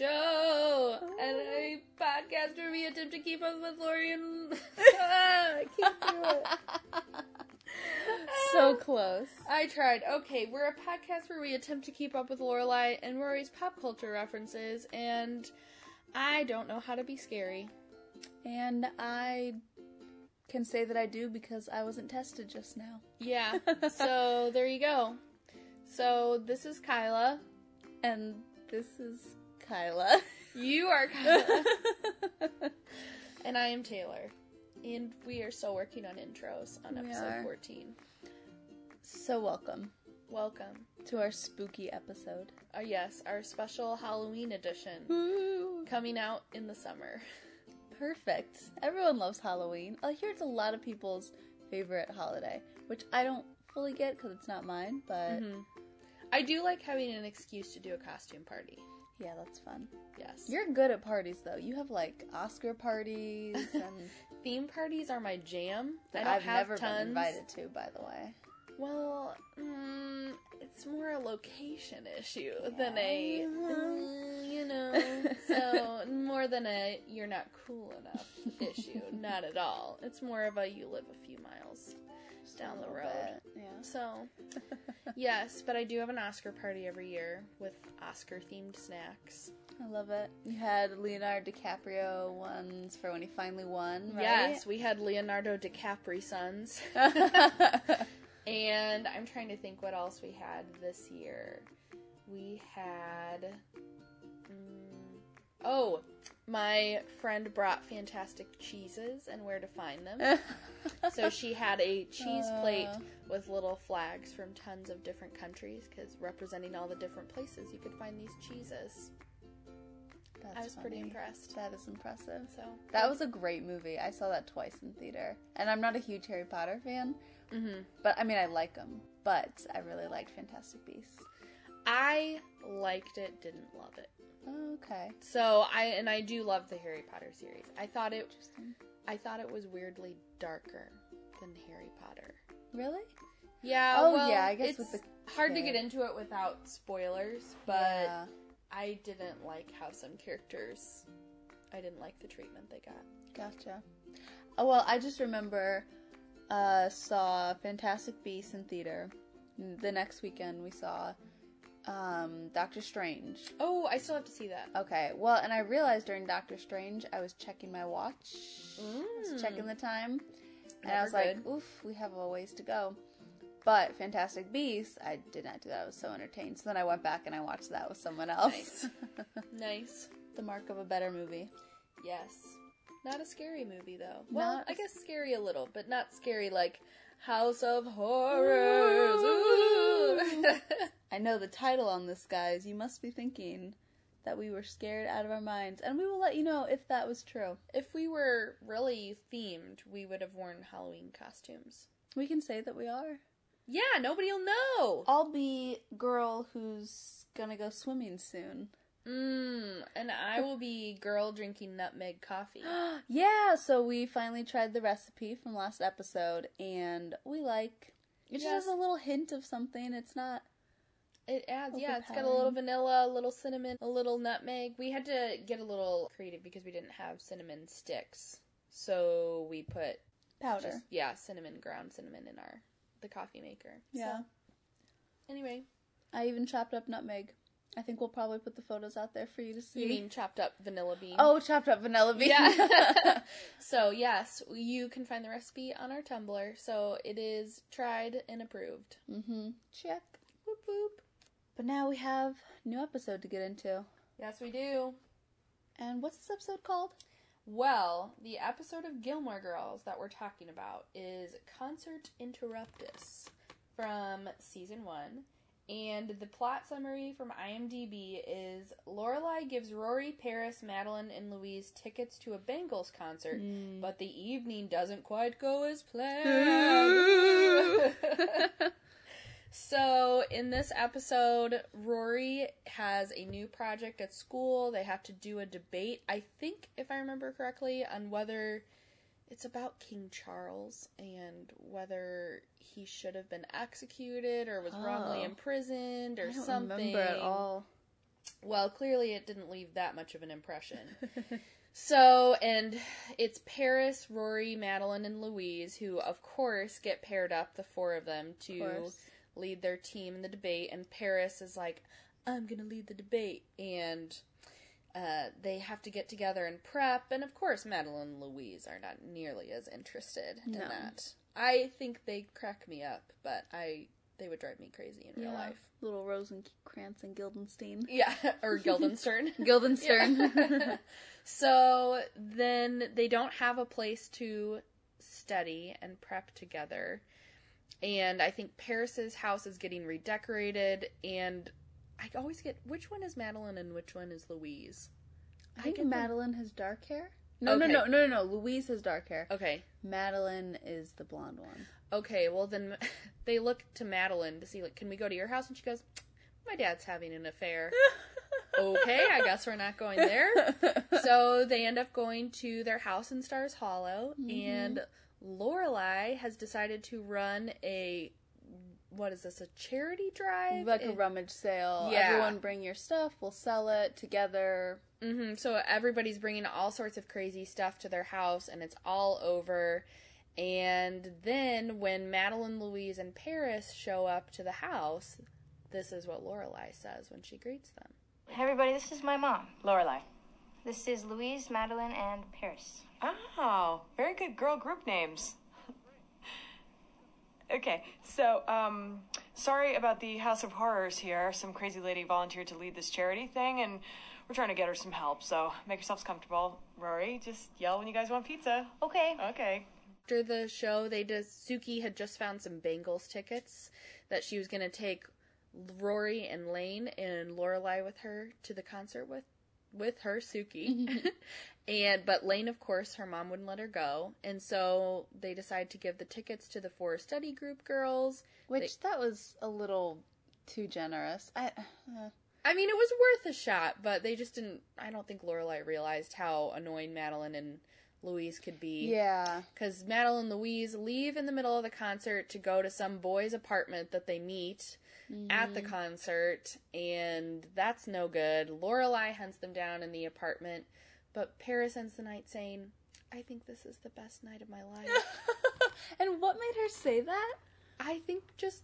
show and a oh. podcast where we attempt to keep up with Lori and. I can't do it. so close. I tried. Okay, we're a podcast where we attempt to keep up with Lorelai and Rory's pop culture references, and I don't know how to be scary. And I can say that I do because I wasn't tested just now. Yeah. so there you go. So this is Kyla. And this is Kyla. You are Kyla. and I am Taylor. And we are still working on intros on We episode are. 14. so welcome Welcome. to our spooky episode. Uh, yes, our special Halloween edition Woo! coming out in the summer. Perfect. Everyone loves Halloween. I hear it's a lot of people's favorite holiday, which I don't fully get because it's not mine, but Mhm. I do like having an excuse to do a costume party. Yeah, that's fun. Yes. You're good at parties though. You have like Oscar parties and theme parties are my jam. I that I've have never tons. been invited to, by the way. Well, mm, it's more a location issue than a, mm, you know, so more than a you're not cool enough issue. Not at all. It's more of a you live a few miles down the road. bit, Yeah. So, yes, but I do have an Oscar party every year with Oscar themed snacks. I love it. You had Leonardo DiCaprio ones for when he finally won, right? Yes, we had Leonardo DiCaprio sons. And I'm trying to think what else we had this year. We had. mm, oh, my friend brought fantastic cheeses and where to find them. so she had a cheese plate Uh. with little flags from tons of different countries because representing all the different places you could find these cheeses. That's I was pretty impressed. That is impressive. So That was a great movie. I saw that twice in theater. And I'm not a huge Harry Potter fan, Mhm. but I mean, I like them. But I really liked Fantastic Beasts. I liked it, didn't love it. Okay. So I and I do love the Harry Potter series. I thought it I thought it was weirdly darker than Harry Potter. Really? Yeah. Oh, well, yeah, I guess it's with the hard to get into it without spoilers, but Yeah. I didn't like how some characters. I didn't like the treatment they got. Gotcha. Oh well, I just remember uh saw Fantastic Beasts in theater. The next weekend we saw um Doctor Strange. Oh, I still have to see that. Okay, well, and I realized during Doctor Strange I was checking my watch. I was Mm. checking the time. And I Never was like, oof, we have a ways to go. But Fantastic Beasts, I did not do that. I was so entertained. So then I went back and I watched that with someone else. Nice. the mark of a better movie. Yes. Not a scary movie though. Well, Not I guess scary a little, but not scary like House of Horrors. I know the title on this, guys. You must be thinking that we were scared out of our minds. And we will let you know if that was true. if we were really themed, we would have worn Halloween costumes. We can say that we are. Yeah, nobody'll know. I'll be girl who's gonna go swimming soon. Mmm, and I will be girl drinking nutmeg coffee. yeah, so we finally tried the recipe from last episode, and we like. It just has a little hint of something. It's not. It adds, yeah, it's got a little vanilla, a little cinnamon, a little nutmeg. We had to get a little creative because we didn't have cinnamon sticks. So we put Powder. just yeah, cinnamon, ground cinnamon in our the coffee maker. yeah. So, anyway, I even chopped up nutmeg. I think we'll probably put the photos out there for you to see. you mean chopped up vanilla bean? Oh, chopped up vanilla bean. Yeah. so yes, you can find the recipe on our Tumblr. So it is tried and approved. mm-hmm. Check. Whoop whoop. But now we have a new episode to get into. Yes, we do. And what's this episode called? Well, the episode of Gilmore Girls that we're talking about is Concert Interruptus from season one. And the plot summary from IMDb is Lorelai gives Rory, Paris, Madeline, and Louise tickets to a Bangles concert, hmm. but the evening doesn't quite go as planned. so, in this episode, Rory has a new project at school. They have to do a debate, I think, if I remember correctly, on whether it's about King Charles and whether he should have been executed or was wrongly Oh. imprisoned or I don't something. remember at all. Well, clearly it didn't leave that much of an impression. so, and it's Paris, Rory, Madeline, and Louise who, of course, get paired up, the four of them, to course. lead their team in the debate. And Paris is like, I'm going to lead the debate. And uh, they have to get together and prep. And of course, Madeline and Louise are not nearly as interested in that. I think they crack me up, but I they would drive me crazy in real life. Little Rosencrantz and Guildenstein. Yeah, or Guildenstern. Guildenstern. Yeah. so then they don't have a place to study and prep together. And I think Paris's house is getting redecorated and I always get which one is Madeline and which one is Louise? I think get them- Madeline has dark hair. No, Okay. no, no, no, no, no. Louise has dark hair. Okay. Madeline is the blonde one. Okay, well then they look to Madeline to see like can we go to your house and she goes my dad's having an affair. okay, I guess we're not going there. so they end up going to their house in Stars Hollow, mm-hmm. and Lorelai has decided to run a what is this? A charity drive? like a rummage sale. Yeah. Everyone bring your stuff. We'll sell it together. hmm So everybody's bringing all sorts of crazy stuff to their house, and it's all over. And then when Madeline, Louise, and Paris show up to the house, this is what Lorelai says when she greets them. Hey everybody, this is my mom, Lorelai. This is Louise, Madeline, and Paris. Oh, very good girl group names. Okay, so, um, sorry about the House of Horrors here. Some crazy lady volunteered to lead this charity thing, and we're trying to get her some help, so make yourselves comfortable. Rory, just yell when you guys want pizza. Okay. Okay. After the show, they just Suki had just found some Bangles tickets that she was going to take Rory and Lane and Lorelai with her to the concert with with her Suki. and but Lane of course her mom wouldn't let her go. And so they decide to give the tickets to the four study group girls. Which that was a little too generous. I uh, I mean, it was worth a shot, but they just didn't I don't think Lorelai realized how annoying Madeline and Louise could be. yeah. because Madeline and Louise leave in the middle of the concert to go to some boy's apartment that they meet at the mm-hmm. concert, and that's no good. Lorelai hunts them down in the apartment, but Paris ends the night saying, "I think this is the best night of my life." and what made her say that? I think just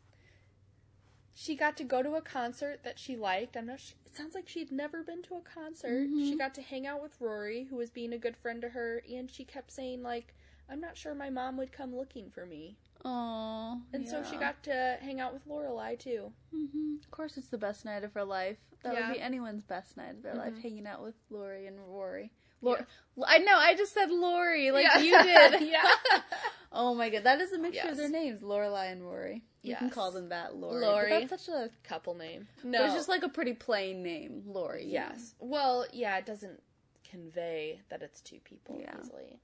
she got to go to a concert that she liked. I'm not. It sounds like she'd never been to a concert. She mm-hmm. got to hang out with Rory, who was being a good friend to her, and she kept saying like, "I'm not sure my mom would come looking for me." Oh. And so she got to hang out with Lorelai too. hmm Of course, it's the best night of her life. That Yeah. would be anyone's best night of their life, hanging out with Lori and Rory. Yeah. I know. I just said Lori, like Yeah. you did. Yeah. oh my god, that is a mixture Yes. of their names, Lorelai and Rory. You can call them that, Lori. Lori. That's such a. Couple name. No. It's just like a pretty plain name, Lori. you know? yes. Well, yeah, it doesn't convey that it's two people Yeah. easily.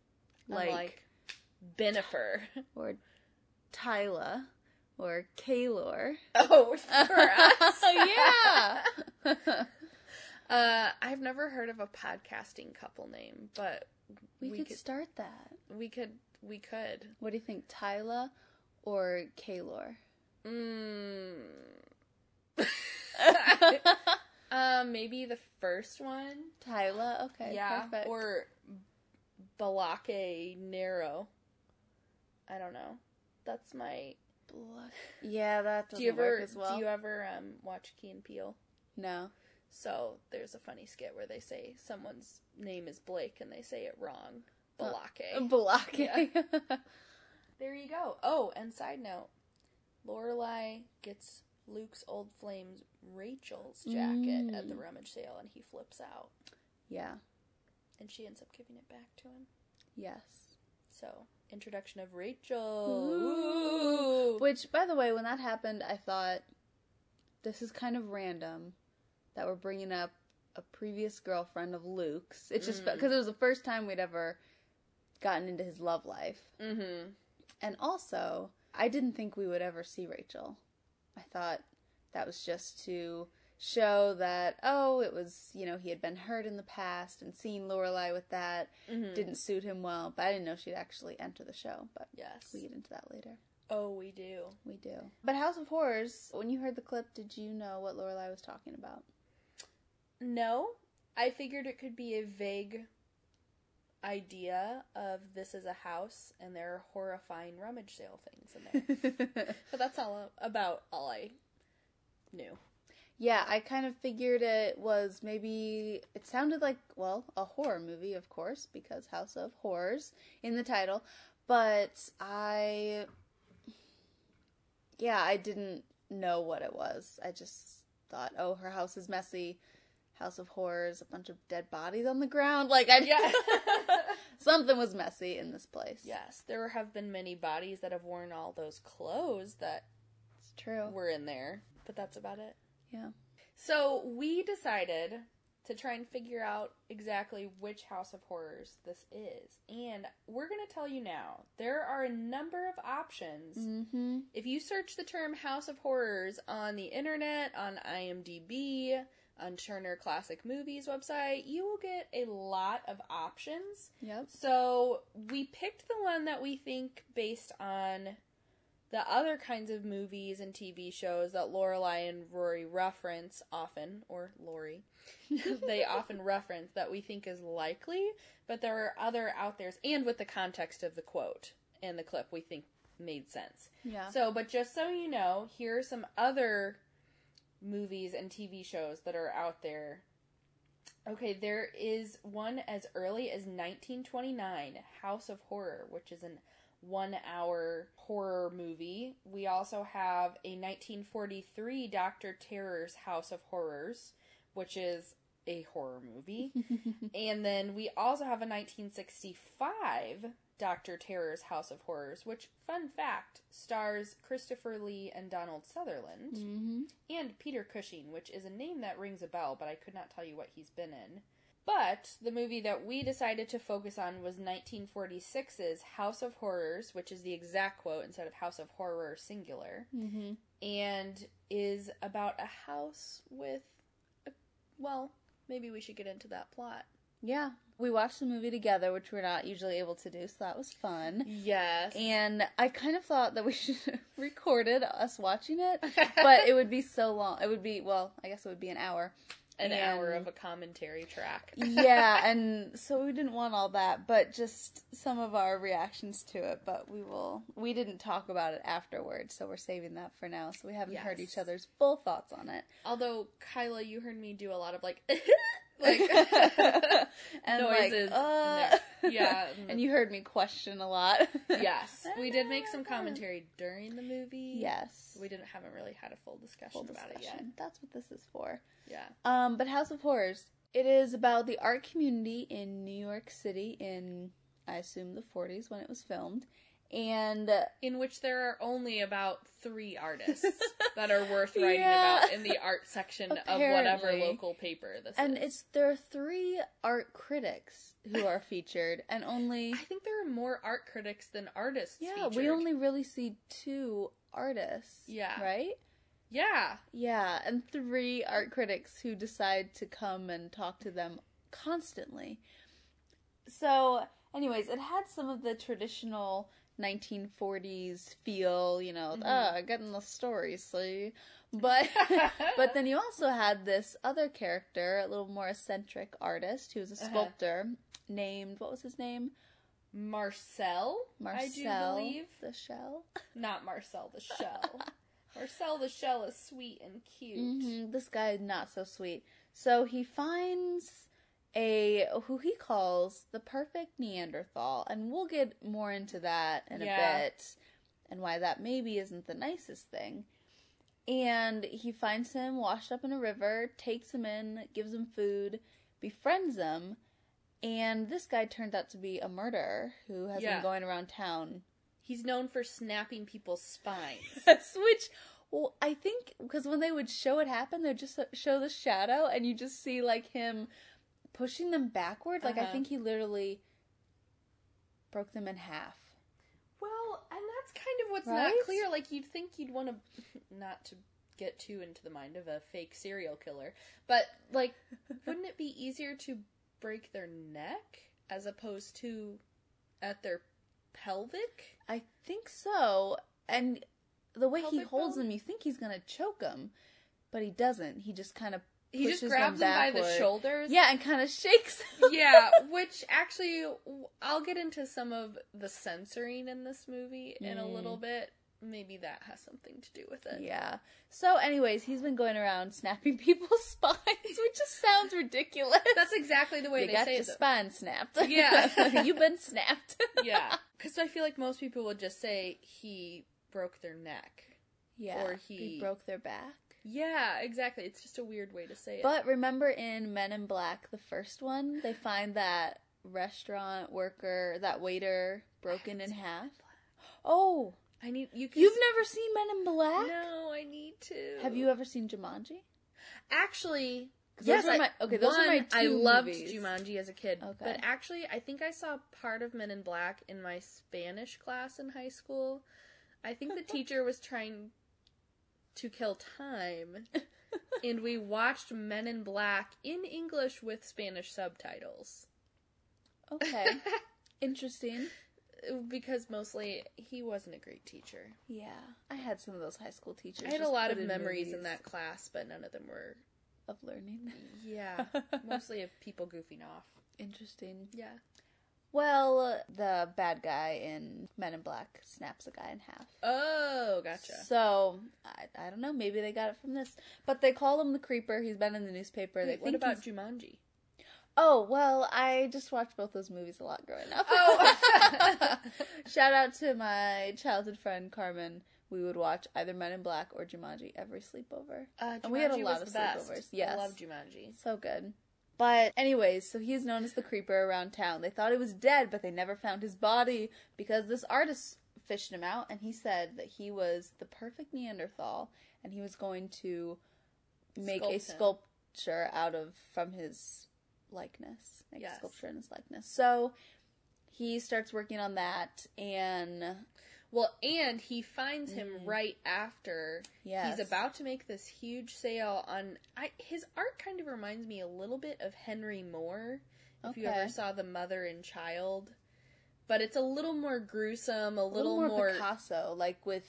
Like- Unlike Bennifer. Or Tyla. Or Kaylor. Oh, for us. yeah. Uh, I've never heard of a podcasting couple name, but we, We could, could- start that. we could we could. What do you think, Tyla or Kaylor? Mm. um, maybe the first one. Tyla. Okay. yeah, Perfect. or Balake Nero. I don't know. That's my. blood. Yeah, that doesn't do you ever work as well. do you ever um watch Key and Peele? No. So there's a funny skit where they say someone's name is Blake and they say it wrong. Balake. Balake. There you go. Oh, and side note, Lorelai gets Luke's old flames Rachel's jacket at the rummage sale, and he flips out, yeah. and she ends up giving it back to him. Yes. So introduction of Rachel. Ooh. Which, by the way, when that happened, I thought this is kind of random that we're bringing up a previous girlfriend of Luke's. It's just because it was the first time we'd ever gotten into his love life. Mm-hmm. And also, I didn't think we would ever see Rachel. I thought that was just to show that, oh, it was, you know, he had been hurt in the past and seeing Lorelai with that Mm-hmm. didn't suit him well. But I didn't know she'd actually enter the show. But Yes. we get into that later. Oh, we do. We do. But House of Horrors, when you heard the clip, did you know what Lorelai was talking about? no. I figured it could be a vague idea of this is a house and there are horrifying rummage sale things in there. but that's all about all I knew. Yeah, I kind of figured it was maybe it sounded like well, a horror movie, of course, because House of Horrors in the title, but I yeah, I didn't know what it was. I just thought, "Oh, her house is messy. House of Horrors, a bunch of dead bodies on the ground." Like I Yeah. something was messy in this place. yes, there have been many bodies that have worn all those clothes that It's true. were in there, but that's about it. Yeah. So we decided to try and figure out exactly which House of Horrors this is. And we're going to tell you now there are a number of options. Mhm. If you search the term House of Horrors on the internet, on IMDb, on Turner Classic Movies website, you will get a lot of options. Yep. So we picked the one that we think based on the other kinds of movies and TV shows that Lorelai and Rory reference often, or Lori, they often reference that we think is likely, but there are other out there, and with the context of the quote and the clip, we think made sense. Yeah. So, but just so you know, here are some other movies and TV shows that are out there. Okay, there is one as early as 1929, House of Horror, which is an one hour horror movie. We also have a 1943 Dr. Terror's House of Horrors, which is a horror movie. and then we also have a 1965 Dr. Terror's House of Horrors, which, fun fact, stars Christopher Lee and Donald Sutherland, Mhm. and Peter Cushing, which is a name that rings a bell, but I could not tell you what he's been in. But the movie that we decided to focus on was 1946's House of Horrors, which is the exact quote instead of House of Horror singular, Mhm. and is about a house with, a, well, maybe we should get into that plot. Yeah. We watched the movie together, which we're not usually able to do, so that was fun. Yes. And I kind of thought that we should have recorded us watching it, but it would be so long. It would be, well, I guess it would be an hour. An And- hour of a commentary track. yeah, and so we didn't want all that, but just some of our reactions to it. But we will, we didn't talk about it afterwards, so we're saving that for now. So we haven't heard each other's full thoughts on it. Although Kyla, you heard me do a lot of like, like and noises. like, uh, and yeah. and you heard me question a lot. yes, we did make some commentary during the movie. Yes. we didn't haven't really had a full discussion Full about it yet. That's what this is for. Yeah. Um, but House of Horrors. It is about the art community in New York City in, I assume, the 40s when it was filmed. And in which there are only about three artists that are worth writing Yeah. about in the art section of whatever local paper this and is. it's there are three art critics who are featured, and only I think there are more art critics than artists. yeah, we only really see two artists. Yeah. right. yeah. Yeah, and three art critics who decide to come and talk to them constantly. So, anyways, it had some of the traditional 1940s feel, you know, Mhm. ah, getting the story, see? But but then you also had this other character, a little more eccentric artist who was a Uh-huh. sculptor named what was his name? Marcel, I do Marcel believe. the Shell. Not Marcel the Shell. Marcel the Shell is sweet and cute. hmm This guy is not so sweet. So he finds a who he calls the perfect Neanderthal, and we'll get more into that in Yeah. a bit, and why that maybe isn't the nicest thing. And he finds him washed up in a river, takes him in, gives him food, befriends him, and this guy turns out to be a murderer who has Yeah. been going around town He's known for snapping people's spines. Yes, which well, I think because when they would show it happen, they'd just show the shadow, and you just see like him pushing them backward. Like I Uh-huh. think he literally broke them in half. Well, and that's kind of what's Right? not clear. Like you'd think you'd want to, not to get too into the mind of a fake serial killer, but like, wouldn't it be easier to break their neck as opposed to at their pelvic? I think so, and the way he holds bone? them, you think he's gonna choke them, but he doesn't. He just kind of he just grabs them him by the shoulders. Yeah, and kind of shakes. yeah, which actually, I'll get into some of the censoring in this movie in a little mm. bit. Maybe that has something to do with it. Yeah. So, anyways, he's been going around snapping people's spines, which just sounds ridiculous. That's exactly the way you they got say your it. spine snapped. Yeah. You've been snapped. yeah, because I feel like most people would just say he broke their neck. Yeah. Or he- broke their back. Yeah, exactly. It's just a weird way to say it. But remember in Men in Black, the first one, they find that restaurant worker, that waiter, broken in half. Oh, I need you. you've never seen Men in Black? No, I need to. Have you ever seen Jumanji? Actually, yes. those are I- my- okay, those are one, my I two loved movies. Jumanji as a kid, Okay. but actually, I think I saw part of Men in Black in my Spanish class in high school. I think the teacher was trying to kill time, and we watched Men in Black in English with Spanish subtitles. Okay. Interesting. because mostly he wasn't a great teacher. Yeah. I had some of those high school teachers. I had a lot of memories in that class, but none of them were. of learning. Yeah, mostly of people goofing off. Interesting. Yeah. Well, the bad guy in Men in Black snaps a guy in half. Oh, gotcha. So I, I don't know. Maybe they got it from this, but they call him the creeper. He's been in the newspaper. They what about he's- Jumanji? Oh well, I just watched both those movies a lot growing up. Oh. Shout out to my childhood friend Carmen. We would watch either Men in Black or Jumanji every sleepover. Uh, And we had a lot of the best. sleepovers. Yes. I love Jumanji. So good. But anyways, so he's known as the creeper around town. They thought he was dead, but they never found his body because this artist fished him out and he said that he was the perfect Neanderthal and he was going to make Sculpt a him. sculpture out of from his likeness. Make Yes. a sculpture in his likeness. So he starts working on that and Well, and he finds him right after Mm. Yes. he's about to make this huge sale on. I his art kind of reminds me a little bit of Henry Moore. If you ever saw the Mother and Child, but it's a little more gruesome, a a little, little more, more, Picasso, like with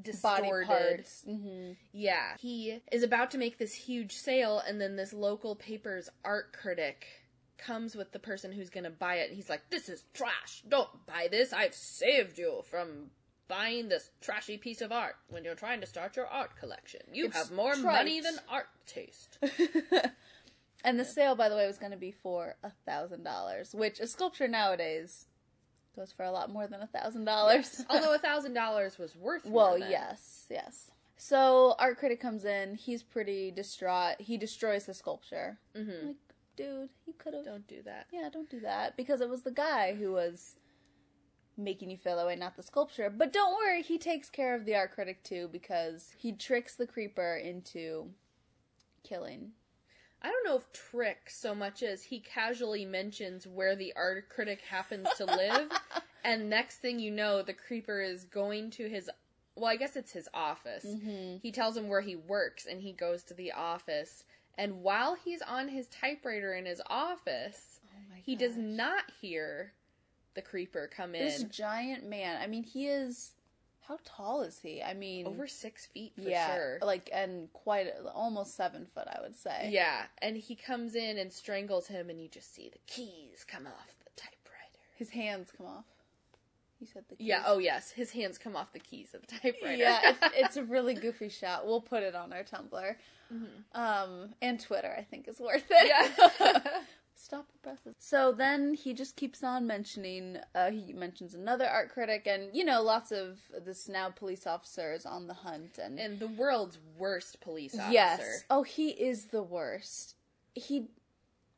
distorted. body parts. hmm Yeah, he is about to make this huge sale, and then this local paper's art critic comes with the person who's going to buy it. And he's like, "This is trash. Don't buy this. I've saved you from." Buying this trashy piece of art when you're trying to start your art collection. You It's have more trite. money than art taste. and the sale, by the way, was going to be for a thousand dollars, which a sculpture nowadays goes for a lot more than a thousand dollars. Although a thousand dollars was worth well, yes, yes. So art critic comes in. He's pretty distraught. He destroys the sculpture. Mhm. Like, dude, you could have. Don't do that. Yeah, don't do that because it was the guy who was making you feel that way, not the sculpture. But don't worry, he takes care of the art critic too because he tricks the creeper into killing I don't know if trick so much as he casually mentions where the art critic happens to live, and next thing you know, the creeper is going to his. Well, I guess it's his office. Mm-hmm. He tells him where he works, and he goes to the office. And while he's on his typewriter in his office, Oh he does not hear the creeper come in. This giant man. I mean, he is. How tall is he? I mean, Over six feet for yeah, sure. like and quite almost seven foot, I would say. Yeah, and he comes in and strangles him, and you just see the keys come off the typewriter. His hands come off. You said the. Yeah. Oh, yes. His hands come off the keys of the typewriter. Yeah, it's, it's a really goofy shot. We'll put it on our Tumblr, um, and Twitter. I think is worth it. Yeah. Stop the presses. So then he just keeps on mentioning. Uh, he mentions another art critic, and you know, lots of this now police officers on the hunt, and, and the world's worst police officer. yes, oh, he is the worst. He,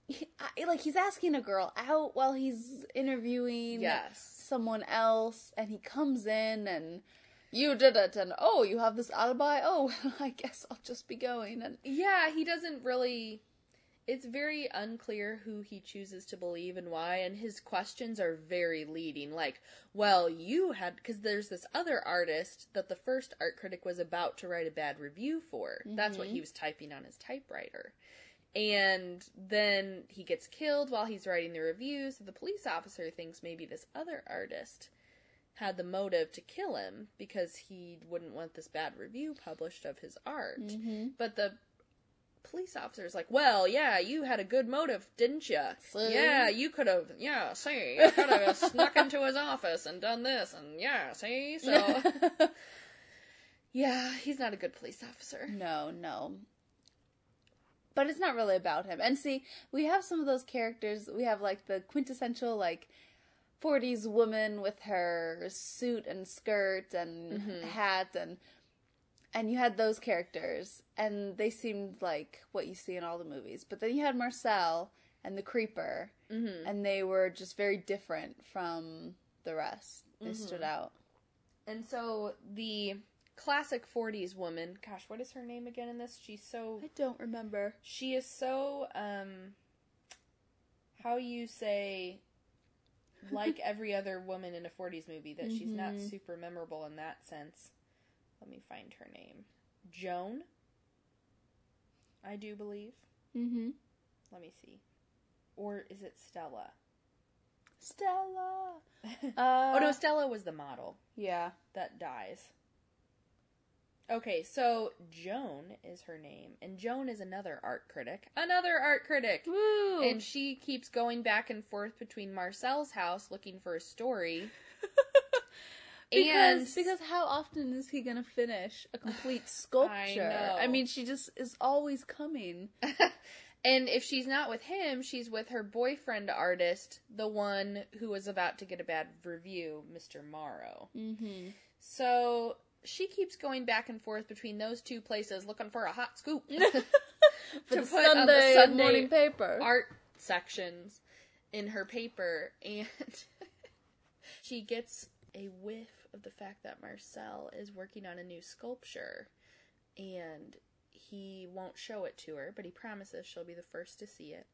he I, like he's asking a girl out while he's interviewing Yes. someone else, and he comes in and. You did it, and oh, you have this alibi. Oh, I guess I'll just be going. And Yeah, he doesn't really. It's very unclear who he chooses to believe and why, and his questions are very leading. Like, well, you had. Because there's this other artist that the first art critic was about to write a bad review for. That's what he mm-hmm. was typing on his typewriter. And then he gets killed while he's writing the review, so the police officer thinks maybe this other artist had the motive to kill him because he wouldn't want this bad review published of his art. Mm-hmm. But the police officers like, well, yeah, you had a good motive, didn't you? See? Yeah, you could have, yeah, see, you could have snuck into his office and done this, and yeah, see, so. yeah, he's not a good police officer. No, no. But it's not really about him. And see, we have some of those characters. We have like the quintessential like 40s woman with her suit and skirt and mm-hmm. hat and and you had those characters and they seemed like what you see in all the movies. But then you had Marcel and the creeper mm-hmm. and they were just very different from the rest. They mm-hmm. stood out. And so the classic 40s woman, gosh, what is her name again in this? She's so I don't remember. she is so um how you say like every other woman in a 40s movie that she's not super memorable in that sense. Let me find her name. Joan. I do believe. Mhm. Let me see. Or is it Stella? Stella. Uh, oh no, Stella was the model Yeah. that dies. Okay, so Joan is her name, and Joan is another art critic. Another art critic! Woo! And she keeps going back and forth between Marcel's house looking for a story. because and because how often is he gonna finish a complete sculpture? know. I mean, she just is always coming. and if she's not with him, she's with her boyfriend artist, the one who was about to get a bad review, Mr. Morrow. Mm-hmm. So she keeps going back and forth between those two places looking for a hot scoop To put on the Sunday, Sunday morning paper. art sections in her paper and she gets a whiff of the fact that Marcel is working on a new sculpture and he won't show it to her, but he promises she'll be the first to see it.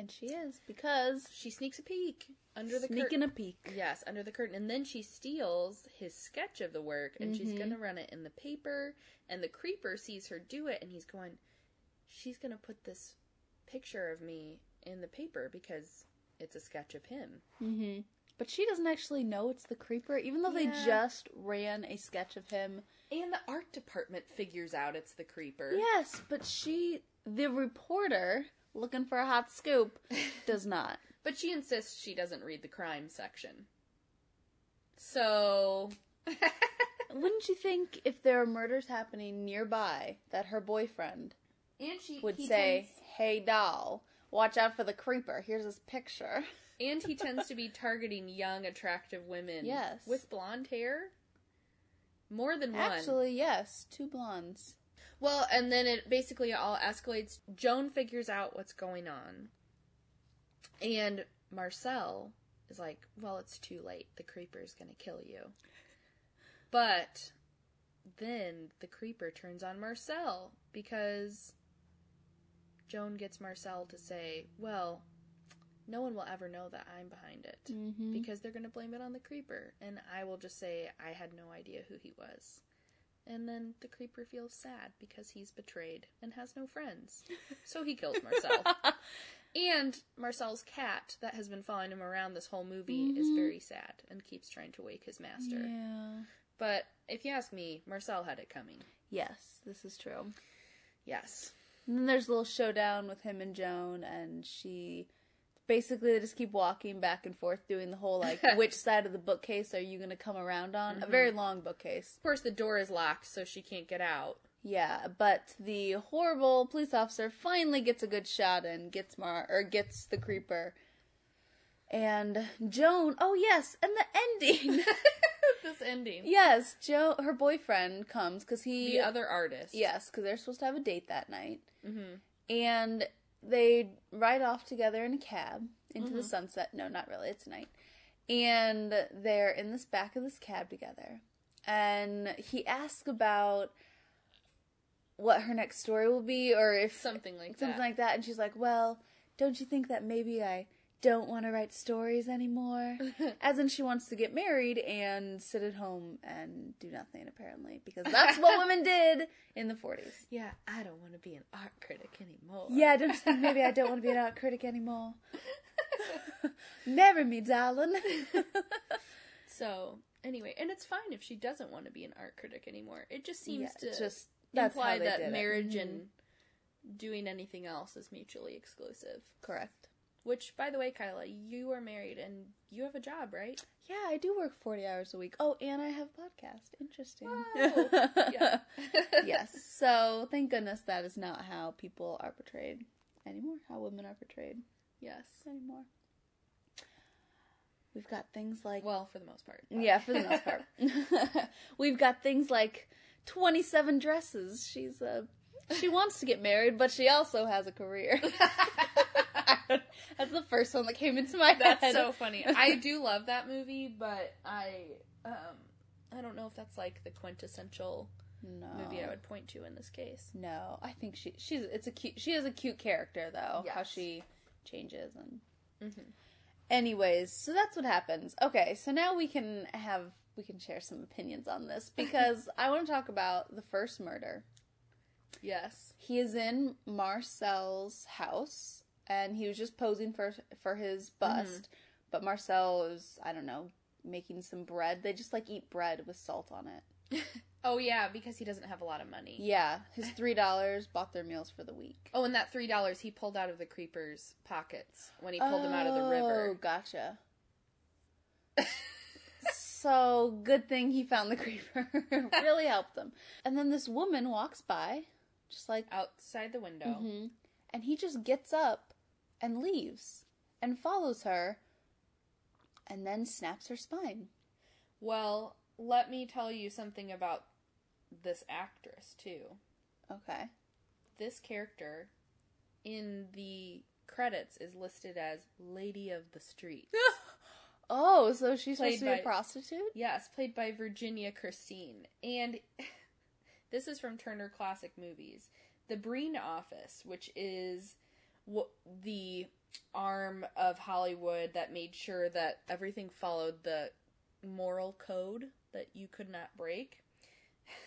And she is because She sneaks a peek under the sneaking curtain. a peek. Yes, under the curtain. And then she steals his sketch of the work and she's going to run it in the paper. And the creeper sees her do it and he's going, She's going to put this picture of me in the paper because it's a sketch of him. Mm-hmm. But she doesn't actually know it's the creeper, even though they just ran a sketch of him. And the art department figures out it's the creeper. Yes, but she, the reporter, looking for a hot scoop, does not. But she insists she doesn't read the crime section. So. Wouldn't you think if there are murders happening nearby that her boyfriend and she would say, tends- "Hey doll, watch out for the creeper. Here's his picture." and he tends to be targeting young, attractive women. Yes. With blonde hair. More than one. Actually, yes, two blondes. Well, and then it basically all escalates. Joan figures out what's going on. And Marcel is like, well, it's too late. The creeper's going to kill you. But then the creeper turns on Marcel because Joan gets Marcel to say, well, no one will ever know that I'm behind it Mm-hmm. because they're going to blame it on the creeper. And I will just say, I had no idea who he was. And then the creeper feels sad because he's betrayed and has no friends. So he kills Marcel. and Marcel's cat, that has been following him around this whole movie, is mm-hmm. very sad and keeps trying to wake his master. Yeah. But if you ask me, Marcel had it coming. Yes, this is true. Yes. And then there's a little showdown with him and Joan, and she basically they just keep walking back and forth, doing the whole like, which side of the bookcase are you going to come around on? A very long bookcase. Of course, the door is locked, so she can't get out. Yeah, but the horrible police officer finally gets a good shot and gets Mar or gets the creeper. And Joan, oh yes, and the ending. this ending. yes, Joe, her boyfriend comes because he The other artist. Yes, because they're supposed to have a date that night. Mm-hmm. And they ride off together in a cab into the mm-hmm. sunset. No, not really. It's night. And they're in this back of this cab together. And he asks about what her next story will be or if Something like something that. like that. And she's like, Well, don't you think that maybe I don't want to write stories anymore? As in, she wants to get married and sit at home and do nothing, apparently, because that's what women did in the 40s. yeah, I don't want to be an art critic anymore. Yeah, don't you think maybe I don't want to be an art critic anymore? Marry me, darling. So anyway, and it's fine if she doesn't want to be an art critic anymore. It just seems Yeah, to just- that's imply how they that marriage Mhm. and doing anything else is mutually exclusive. Correct. Which, by the way, Kyla, you are married and you have a job, right? Yeah, I do work 40 hours a week. Oh, and I have a podcast. Interesting. Yeah. yes. So, thank goodness that is not how people are portrayed anymore, how women are portrayed yes. anymore. We've got things like Well, for the most part. Yeah, for the most part. We've got things like 27 dresses. She's uh she wants to get married, but she also has a career. That's the first one that came into my That's head. That's so funny. I do love that movie, but I um I don't know if that's like the quintessential no. movie I would point to in this case. No, I think she she's it's a cute she is a cute character though. How she changes and Mhm. Anyways, so that's what happens. Okay, so now we can have we can share some opinions on this because I want to talk about the first murder. Yes. He is in Marcel's house and he was just posing for for his bust. But Marcel is I don't know making some bread. They just like eat bread with salt on it. Oh yeah, because he doesn't have a lot of money. Yeah, his three dollars bought their meals for the week. Oh, and that three dollars he pulled out of the creeper's pockets when he pulled him out of the river. Oh, gotcha. so good thing he found the creeper. really helped him. And then this woman walks by, just like, Outside the window. Mhm. and he just gets up and leaves and follows her, and then snaps her spine. Well, let me tell you something about this actress too. Okay. This character in the credits is listed as Lady of the Street. Oh, so she's Played supposed to be by- a prostitute? yes, played by Virginia Christine. And this is from Turner Classic Movies. The Breen Office, which is the arm of Hollywood that made sure that everything followed the moral code that you could not break.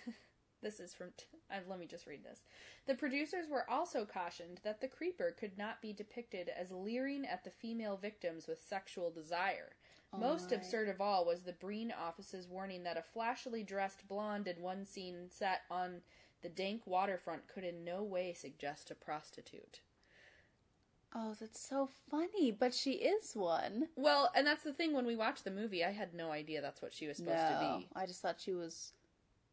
this is from. T- uh, let me just read this. The producers were also cautioned that the creeper could not be depicted as leering at the female victims with sexual desire. Most my. absurd of all was the Breen office's warning that a flashily dressed blonde in one scene set on the dank waterfront could in no way suggest a prostitute. Oh, that's so funny, but she is one. Well, and that's the thing when we watched the movie, I had no idea that's what she was supposed to be. I just thought she was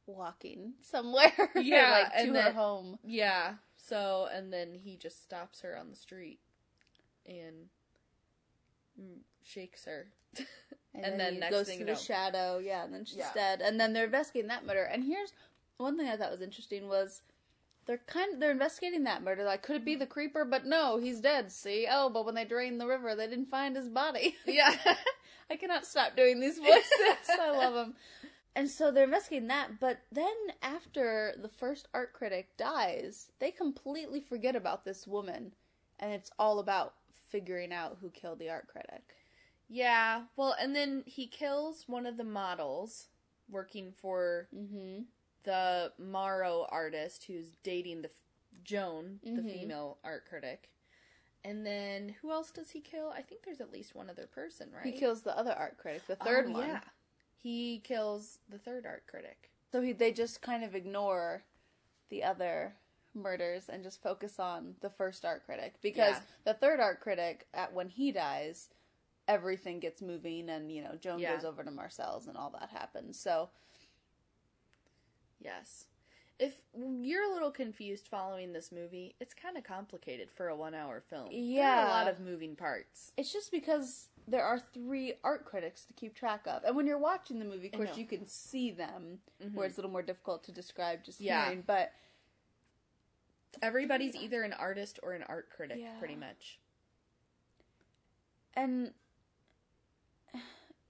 walking somewhere. Yeah, like to and her home. Yeah. So, and then he just stops her on the street and shakes her. And then he next goes thing to you the know- shadow, yeah, and then she's Yeah. dead. And then they're investigating that murder. And here's one thing I thought was interesting was they're kind of they're investigating that murder. Like, could it be the creeper? But no, he's dead. See? Oh, but when they drained the river, they didn't find his body. yeah. I cannot stop doing these voices. I love them. And so they're investigating that, but then after the first art critic dies, they completely forget about this woman, and it's all about figuring out who killed the art critic. yeah. Well, and then he kills one of the models working for Mm-hmm. The Morrow artist who's dating the f- Joan, the Mhm. female art critic. And then who else does he kill? I think there's at least one other person, right? He kills the other art critic, the third Oh, one. Yeah. He kills the third art critic. So he, they just kind of ignore the other murders and just focus on the first art critic because Yeah. the third art critic, at when he dies, everything gets moving and you know Joan Yeah. goes over to Marcel's and all that happens. So Yes. If you're a little confused following this movie, it's kind of complicated for a one hour film. Yeah. a lot of moving parts. it's just because there are three art critics to keep track of, and when you're watching the movie, of course you can see them, Mhm. where it's a little more difficult to describe just Yeah. hearing. But Everybody's either an artist or an art critic, Yeah. pretty much. and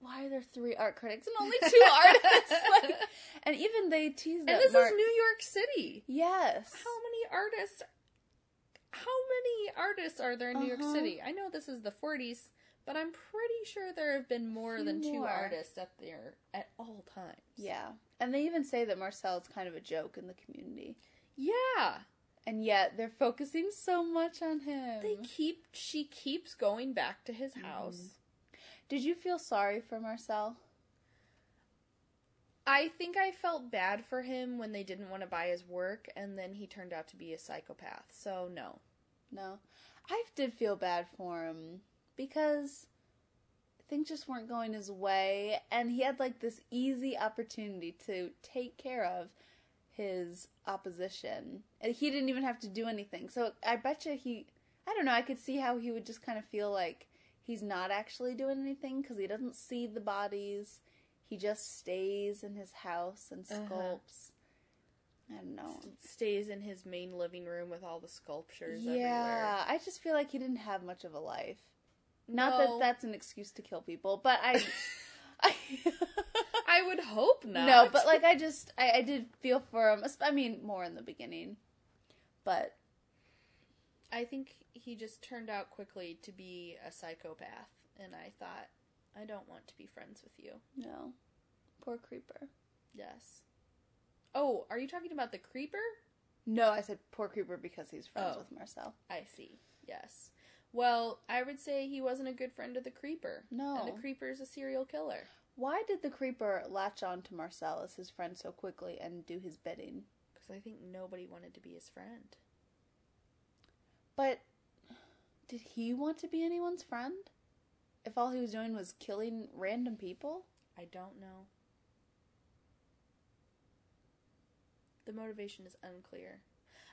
why are there three art critics and only two artists? Like, and even they tease that. And this is New York City. Yes. How many artists? How many artists are there in New Uh-huh. York City? I know this is the 40s, but I'm pretty sure there have been more than two artists at there at all times. Yeah. And they even say that Marcel is kind of a joke in the community. Yeah. And yet they're focusing so much on him. They keep she keeps going back to Mm-hmm. his house. Did you feel sorry for Marcel? I think I felt bad for him when they didn't want to buy his work, and then he turned out to be a psychopath. So no. No. I did feel bad for him because things just weren't going his way and he had like this easy opportunity to take care of his opposition. And he didn't even have to do anything. So I bet you he I don't know, I could see how he would just kind of feel like he's not actually doing anything cuz he doesn't see the bodies. He just stays in his house and Uh-huh. sculpts. I don't know. Stays in his main living room with all the sculptures Yeah, everywhere. I just feel like he didn't have much of a life. Not No. that that's an excuse to kill people, but I, I I would hope not. no, but like I just I, I did feel for him. I mean, more in the beginning, but I think he just turned out quickly to be a psychopath, and I thought, I don't want to be friends with you. no, poor creeper. Yes. Oh, are you talking about the creeper? No, I said poor creeper because he's friends Oh. with Marcel. I see. Yes. Well, I would say he wasn't a good friend of the creeper. No. And the creeper is a serial killer. Why did the creeper latch on to Marcel as his friend so quickly and do his bidding? Because I think nobody wanted to be his friend. But did he want to be anyone's friend? If all he was doing was killing random people? I don't know. The motivation is unclear.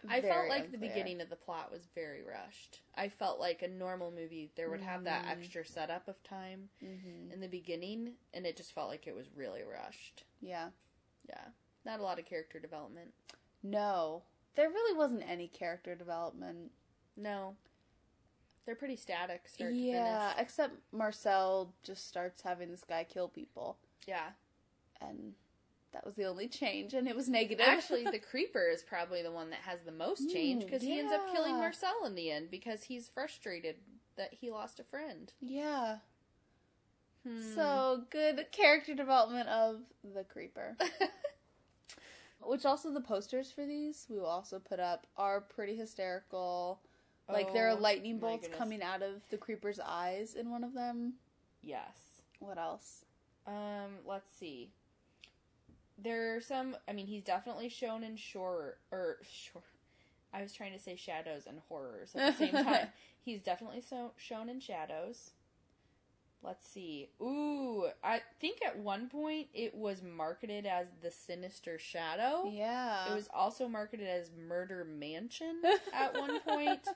I felt like the beginning of the plot was very rushed. I felt like a normal movie, there would have that Mhm. extra setup of time Mhm. in the beginning, and it just felt like it was really rushed. Yeah. Yeah. Not a lot of character development. No. There really wasn't any character development. No. They're pretty static, yeah, except Marcel just starts having this guy kill people. Yeah. And that was the only change, and it was negative. Actually, the creeper is probably the one that has the most change Mm, because he ends up killing. Marcel in the end because he's frustrated that he lost a friend. yeah. Hmm. So good character development of the creeper. Which also the posters for these we will also put up are pretty hysterical. Like there are Oh, lightning bolts goodness. coming out of the creeper's eyes in one of them. yes. What else? Um, let's see. There are some. I mean, he's definitely shown in short or short. I was trying to say shadows and horrors at the same time. he's definitely so shown in shadows. Let's see. Ooh, I think at one point it was marketed as the Sinister Shadow. Yeah. It was also marketed as Murder Mansion at one point.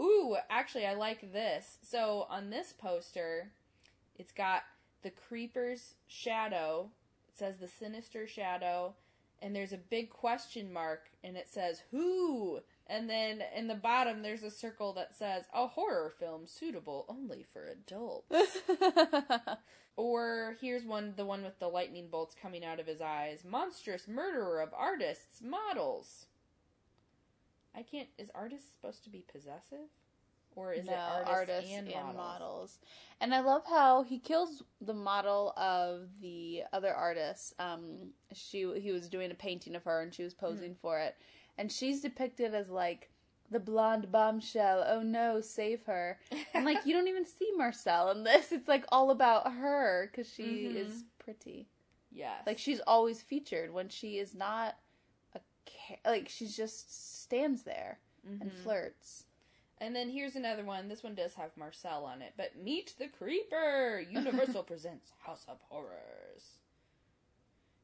Ooh, actually, I like this. So on this poster, it's got the Creeper's shadow. It says the Sinister Shadow, and there's a big question mark, and it says who. And then in the bottom, there's a circle that says a horror film suitable only for adults. Or here's one, the one with the lightning bolts coming out of his eyes. Monstrous murderer of artists, models. I can't. Is artist supposed to be possessive, or is no, it artists, artists and, and, models? models. And I love how he kills the model of the other artist. Um, she he was doing a painting of her and she was posing Hmm. for it, and she's depicted as like the blonde bombshell. Oh no, save her! And like you don't even see Marcel in this. It's like all about her because she Mhm. is pretty. Yes. Like she's always featured when she is not a ca- like she just stands there and Mhm. flirts. And then here's another one. This one does have Marcel on it, but Meet the Creeper. Universal presents House of Horrors.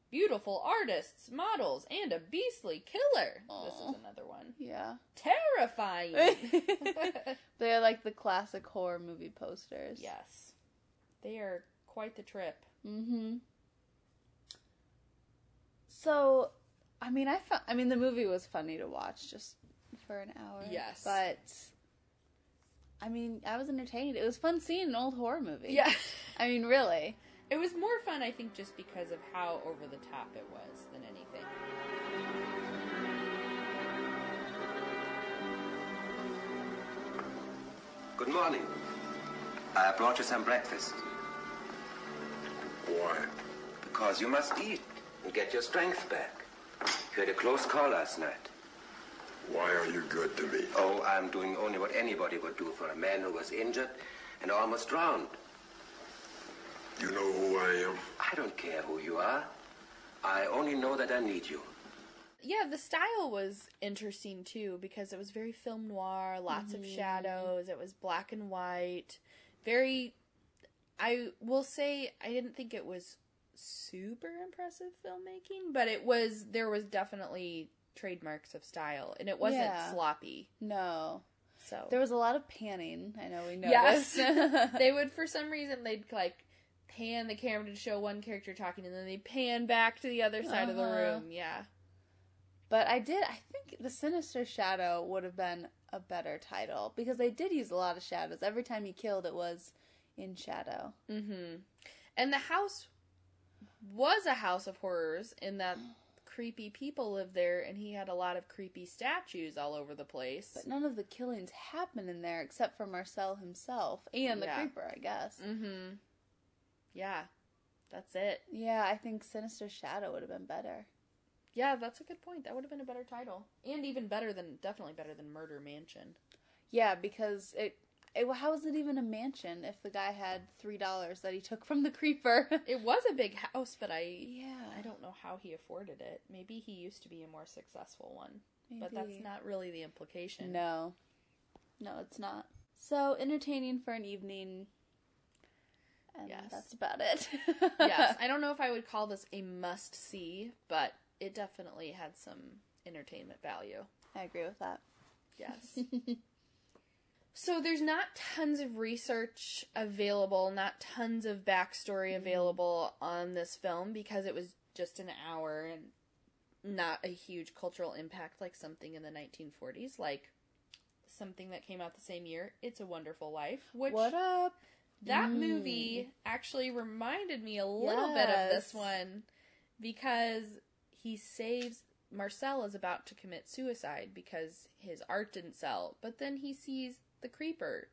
Beautiful artists, models, and a beastly killer. This is another one. Yeah. Terrifying. They're like the classic horror movie posters. yes. They are quite the trip. Mm-hmm. So, I mean, I found, I mean, the movie was funny to watch just for an hour. Yes. But, I mean, I was entertained. It was fun seeing an old horror movie. Yeah. I mean, really. It was more fun, I think, just because of how over the top it was than anything. Good morning. I brought you some breakfast Why? because you must eat and get your strength back. You had a close call last night. Why are you good to me? Oh, I'm doing only what anybody would do for a man who was injured and almost drowned. You know who I am? I don't care who you are. I only know that I need you. yeah, the style was interesting too because it was very film noir, lots of mm-hmm. shadows. It was black and white, very. I will say I didn't think it was super impressive filmmaking, but it was there was definitely trademarks of style, and it wasn't Yeah. sloppy. No. So There was a lot of panning. I know we noticed. Yes. they would for some reason they'd like pan the camera to show one character talking, and then they pan back to the other side of the Uh-huh. room. Yeah. But I did. I think the Sinister Shadow would have been a better title because they did use a lot of shadows. Every time he killed, it was in shadow. Mm-hmm. And the house was a house of horrors in that creepy people lived there, and he had a lot of creepy statues all over the place. But none of the killings happen in there except for Marcel himself and the Yeah. creeper, I guess. mm-hmm. Yeah, that's it. Yeah, I think Sinister Shadow would have been better. Yeah, that's a good point. That would have been a better title, and even better than definitely better than Murder Mansion. Yeah, because it. It how is it even a mansion if the guy had three dollars that he took from the creeper? It was a big house, but I yeah, I don't know how he afforded it. Maybe he used to be a more successful one, but that's not really the implication. No, no, it's not. So entertaining for an evening. And Yes. that's about it. yes, I don't know if I would call this a must see, but it definitely had some entertainment value. I agree with that. Yes. so there's not tons of research available, not tons of backstory available on this film because it was just an hour and not a huge cultural impact like something in the 1940s, like something that came out the same year, It's a Wonderful Life, which what up? that Mm. movie actually reminded me a little bit of this one because he saves Marcel is about to commit suicide because his art didn't sell, but then he sees the creeper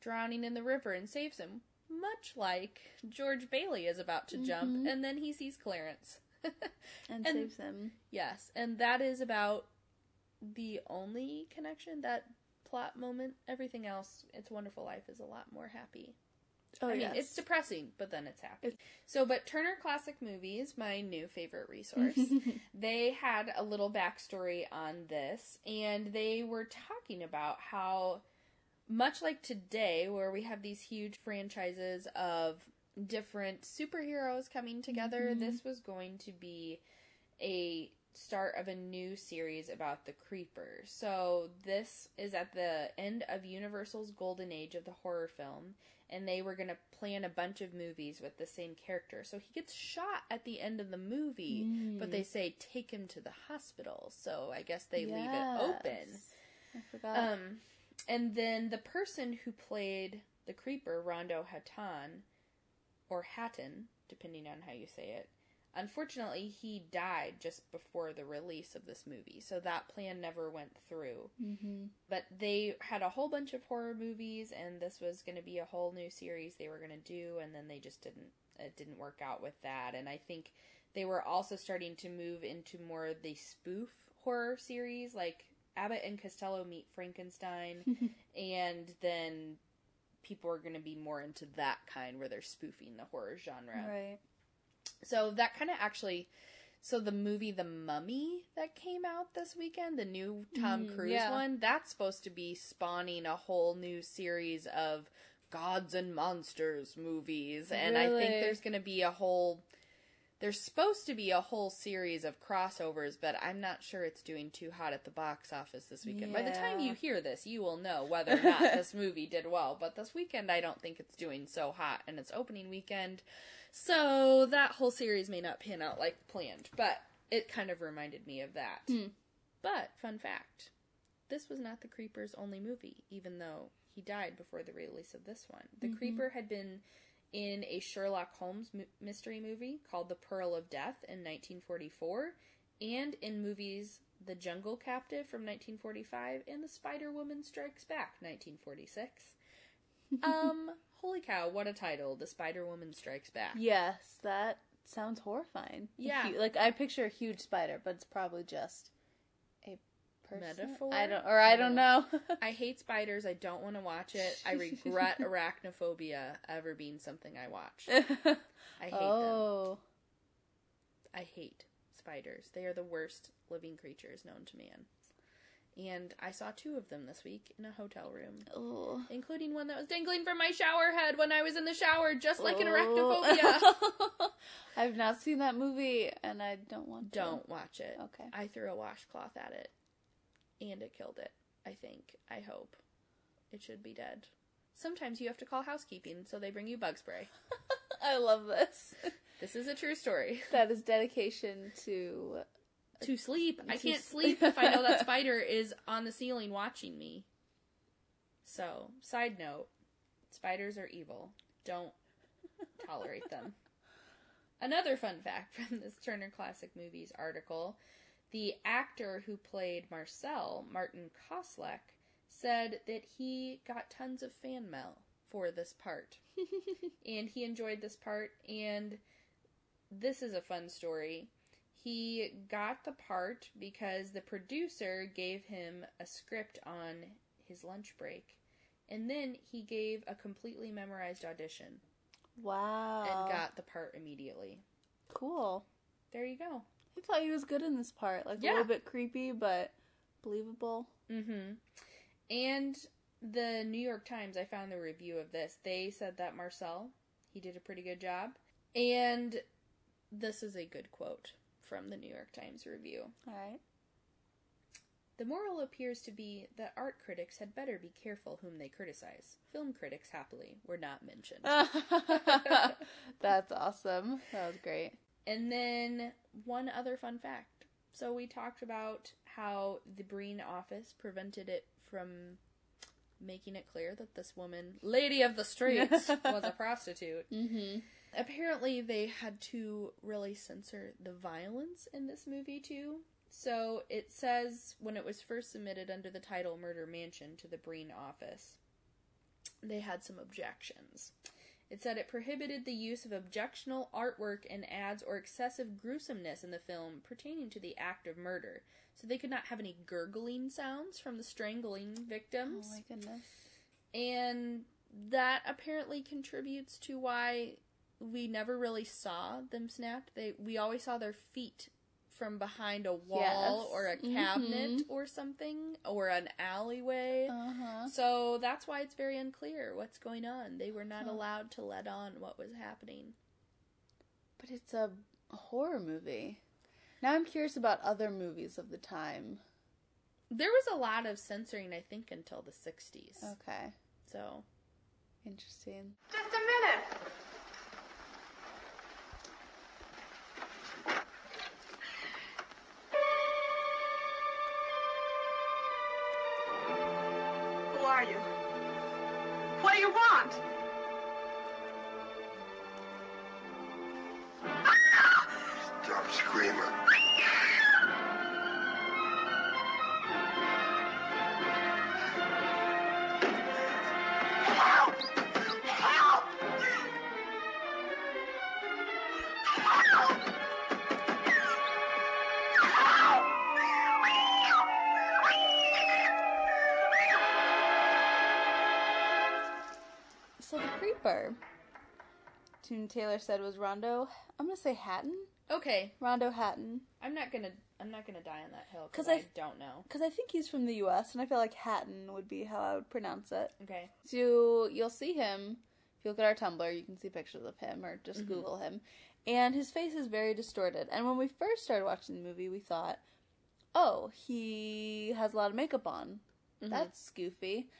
drowning in the river and saves him, much like George Bailey is about to jump, Mhm. and then he sees Clarence. And, And- saves him. yes, and that is about the only connection that plot moment. Everything else, It's Wonderful Life, is a lot more happy. Oh, I mean, yes. it's depressing, but then it's happy. It's- so, but Turner Classic Movies, my new favorite resource, they had a little backstory on this, and they were talking about how, much like today, where we have these huge franchises of different superheroes coming together, Mhm. this was going to be a start of a new series about the creeper. So this is at the end of Universal's golden age of the horror film and they were going to plan a bunch of movies with the same character. So he gets shot at the end of the movie, but they say take him to the hospital. So I guess they leave it open. I forgot. Um, and then the person who played the creeper, Rondo Hatton, or Hatton, depending on how you say it, unfortunately, he died just before the release of this movie. So that plan never went through. hmm But they had a whole bunch of horror movies, and this was going to be a whole new series they were going to do, and then they just didn't. It didn't work out with that, and I think they were also starting to move into more of the spoof horror series, like Abbott and Costello meet Frankenstein, and then people are going to be more into that kind where they're spoofing the horror genre. Right. So that kind of actually. So the movie The Mummy that came out this weekend, the new Tom Mm, Cruise yeah. one, that's supposed to be spawning a whole new series of gods and monsters movies, and I think there's going to be a whole. There's supposed to be a whole series of crossovers, but I'm not sure it's doing too hot at the box office this weekend. By the time you hear this, you will know whether or not this movie did well. But this weekend, I don't think it's doing so hot, and it's opening weekend. So that whole series may not pan out like planned, but it kind of reminded me of that. Hmm. But fun fact, this was not the Creeper's only movie, even though he died before the release of this one. The Creeper had been in a Sherlock Holmes m- mystery movie called The Pearl of Death in 1944, and in movies The Jungle Captive from 1945 and The Spider Woman Strikes Back 1946. um, holy cow, what a title! The Spider Woman Strikes Back. Yes, that sounds horrifying. Yeah. like I picture a huge spider, but it's probably just person. Metaphor? I don't, or I don't know. I hate spiders. I don't want to watch it. I regret arachnophobia ever being something I watched. I hate them. oh, I hate spiders. They are the worst living creatures known to man. And I saw two of them this week in a hotel room, Oh. including one that was dangling from my shower head when I was in the shower, just like an arachnophobia. Oh. I've not seen that movie, and I don't want to. Don't watch it. Okay. I threw a washcloth at it, and it killed it. I think. I hope. It should be dead. Sometimes you have to call housekeeping, so they bring you bug spray. I love this. This is a true story. that is dedication to. to sleep. I can't sleep if I know that spider is on the ceiling watching me. So, side note spiders are evil. Don't tolerate them. Another fun fact from this Turner Classic Movies article the actor who played Marcel, Martin Kosleck, said that he got tons of fan mail for this part. and he enjoyed this part, and this is a fun story. He got the part because the producer gave him a script on his lunch break, and then he gave a completely memorized audition Wow. and got the part immediately. Cool. There you go. I thought he was good in this part. Like Yeah. a little bit creepy, but believable. Mm-hmm. And the New York Times, I found the review of this. They said that Marcel, he did a pretty good job. And this is a good quote from the New York Times review. Alright. The moral appears to be that art critics had better be careful whom they criticize. Film critics, happily, were not mentioned. That's awesome. That was great. And then one other fun fact. So we talked about how the Breen office prevented it from making it clear that this woman, lady of the streets, was a prostitute. Mm-hmm. Apparently, they had to really censor the violence in this movie too. So it says when it was first submitted under the title Murder Mansion to the Breen office, they had some objections. It said it prohibited the use of objectionable artwork and ads or excessive gruesomeness in the film pertaining to the act of murder. So they could not have any gurgling sounds from the strangling victims. Oh my goodness. And that apparently contributes to why we never really saw them snapped. They we always saw their feet from behind a wall Yes. or a cabinet Mhm. or something or an alleyway. Uh-huh. So that's why it's very unclear what's going on. They were not Huh. allowed to let on what was happening. But it's a horror movie. Now I'm curious about other movies of the time. There was a lot of censoring, I think, until the 60s. Okay. So, Interesting. Taylor said was Rondo. I'm gonna say Hatton. okay, Rondo Hatton, I'm not to I'm not to die on that hill 'Cause I don't know. because I think he's from the U.S. and I feel like Hatton would be how I would pronounce it. Okay. So you'll see him if you look at our Tumblr. You can see pictures of him, or just mm-hmm. Google him. And his face is very distorted. And when we first started watching the movie, we thought, "Oh, he has a lot of makeup on. Mm-hmm. That's goofy."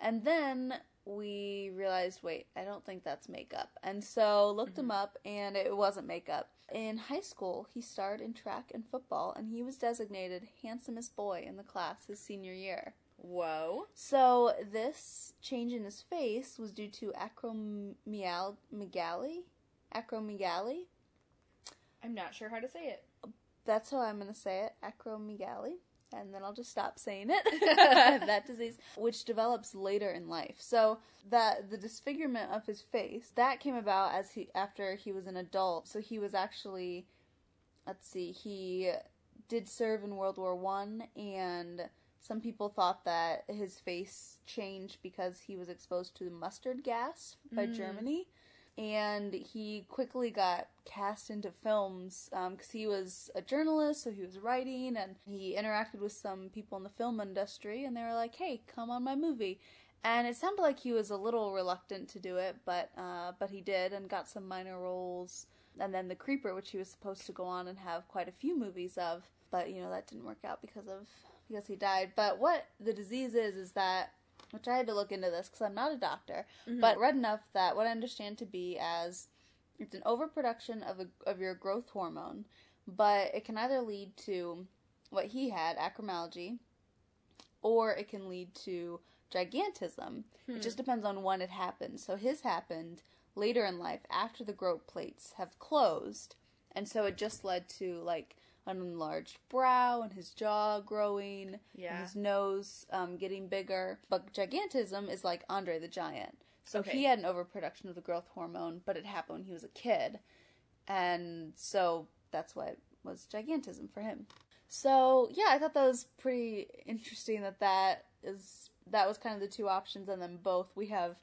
And then we realized, wait, I don't think that's makeup. And so looked him mm-hmm. up, and it wasn't makeup. In high school, he starred in track and football, and he was designated handsomest boy in the class his senior year. Whoa. So this change in his face was due to acromegaly. Acromegaly. I'm not sure how to say it. That's how I'm going to say it. Acromegaly. And then I'll just stop saying it. that disease, which develops later in life. So that the disfigurement of his face that came about as he after he was an adult. So he was actually, let's see, he did serve in World War One, and some people thought that his face changed because he was exposed to the mustard gas by mm. Germany. And he quickly got cast into films because he was a journalist, so he was writing, and he interacted with some people in the film industry, and they were like, "Hey, come on my movie." And it sounded like he was a little reluctant to do it, but uh, but he did and got some minor roles. And then The Creeper, which he was supposed to go on and have quite a few movies of, but you know that didn't work out because of because he died. But what the disease is is that which I had to look into this because I'm not a doctor, mm-hmm. but read enough that what I understand to be as it's an overproduction of a, of your growth hormone, but it can either lead to what he had acromegaly, or it can lead to gigantism. It hmm. just depends on when it happened. So his happened later in life after the growth plates have closed, and so it just led to like an enlarged brow and his jaw growing, Yeah. and his nose um, getting bigger. But gigantism is like Andre the Giant. So Okay. he had an overproduction of the growth hormone, but it happened when he was a kid. And so that's what was gigantism for him. So yeah, I thought that was pretty interesting that that is that was kind of the two options, and then both we have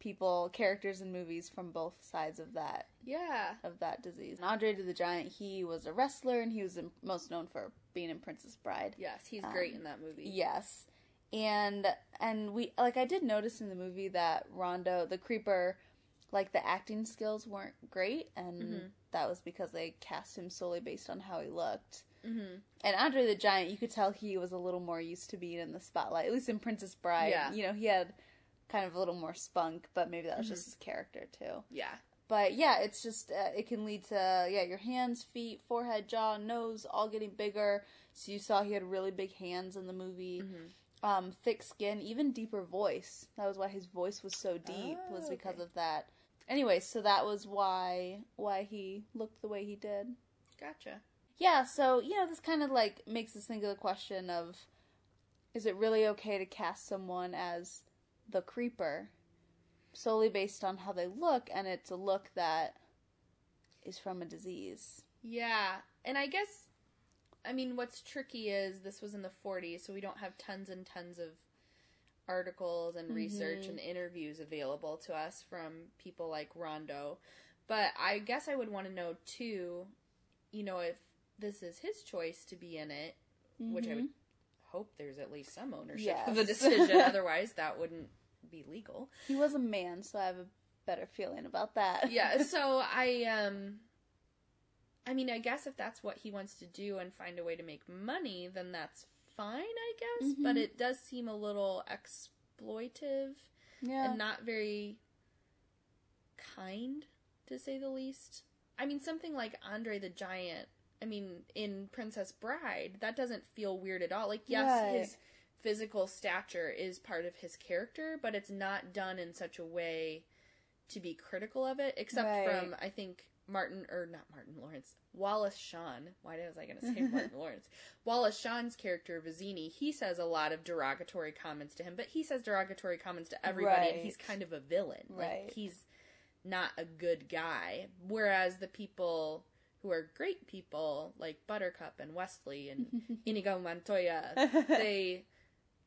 people characters in movies from both sides of that Yeah. of that disease. And Andre the Giant, he was a wrestler, and he was in, most known for being in Princess Bride. Yes, he's great in that movie. Yes. And and we like I did notice in the movie that Rondo, the creeper, like the acting skills weren't great and that was because they cast him solely based on how he looked. Mm-hmm. And Andre the Giant, you could tell he was a little more used to being in the spotlight, at least in Princess Bride. Yeah. You know, he had kind of a little more spunk, but maybe that was just his character too. Yeah. But yeah, it's just uh, it can lead to yeah your hands, feet, forehead, jaw, nose all getting bigger. So you saw he had really big hands in the movie. Um, thick skin, even deeper voice. That was why his voice was so deep. was Oh, because okay. of that. Anyway, so that was why why he looked the way he did. Gotcha. Yeah, so you know this kind of like makes us think of the question of is it really okay to cast someone as the creeper solely based on how they look and it's a look that is from a disease. Yeah, and I guess, I mean, what's tricky is this was in the 40s, so we don't have tons and tons of articles and research mm-hmm. and interviews available to us from people like Rondo. But I guess I would want to know too, you know, if this is his choice to be in it, which I would mm-hmm. hope there's at least some ownership of the decision. Otherwise, that wouldn't be legal. He was a man, so I have a better feeling about that. yeah so i um i mean i guess if that's what he wants to do and find a way to make money then that's fine i guess but it does seem a little exploitive yeah. and not very kind to say the least i mean something like andre the giant i mean in princess bride that doesn't feel weird at all like yes Right. his physical stature is part of his character but it's not done in such a way to be critical of it except Right. from i think martin or not martin lawrence wallace shawn. Why was i going to say martin lawrence? Wallace shawn's character vizzini he says a lot of derogatory comments to him but he says derogatory comments to everybody and he's kind of a villain. Right. like he's not a good guy. Whereas the people who are great people like buttercup and wesley and inigo montoya they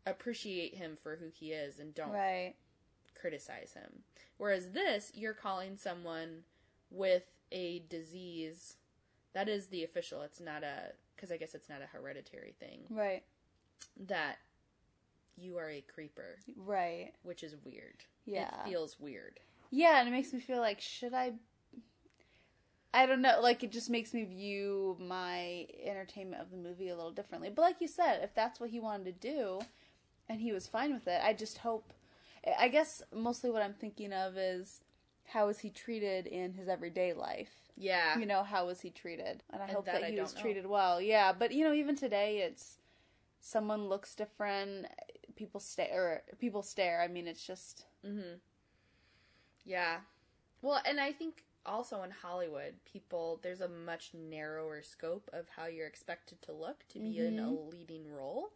appreciate him for who he is and don't Right. criticize him. Whereas this, you're calling someone with a disease that is the official. It's not a because I guess it's not a hereditary thing Right. that you are a creeper, Right. which is weird. Yeah. it feels weird. Yeah, and it makes me feel like should I I don't know, like it just makes me view my entertainment of the movie a little differently. But like you said, if that's what he wanted to do and he was fine with it, I just hope I guess mostly what I'm thinking of is how is he treated in his everyday life? Yeah, You know, how was he treated? And I And hope that that, he was know. treated well. Yeah, but you know, even today it's someone looks different, people stare people stare. I mean, it's just mm-hmm. yeah. Well, and I think also in Hollywood, people there's a much narrower scope of how you're expected to look to be in a mm-hmm. leading role.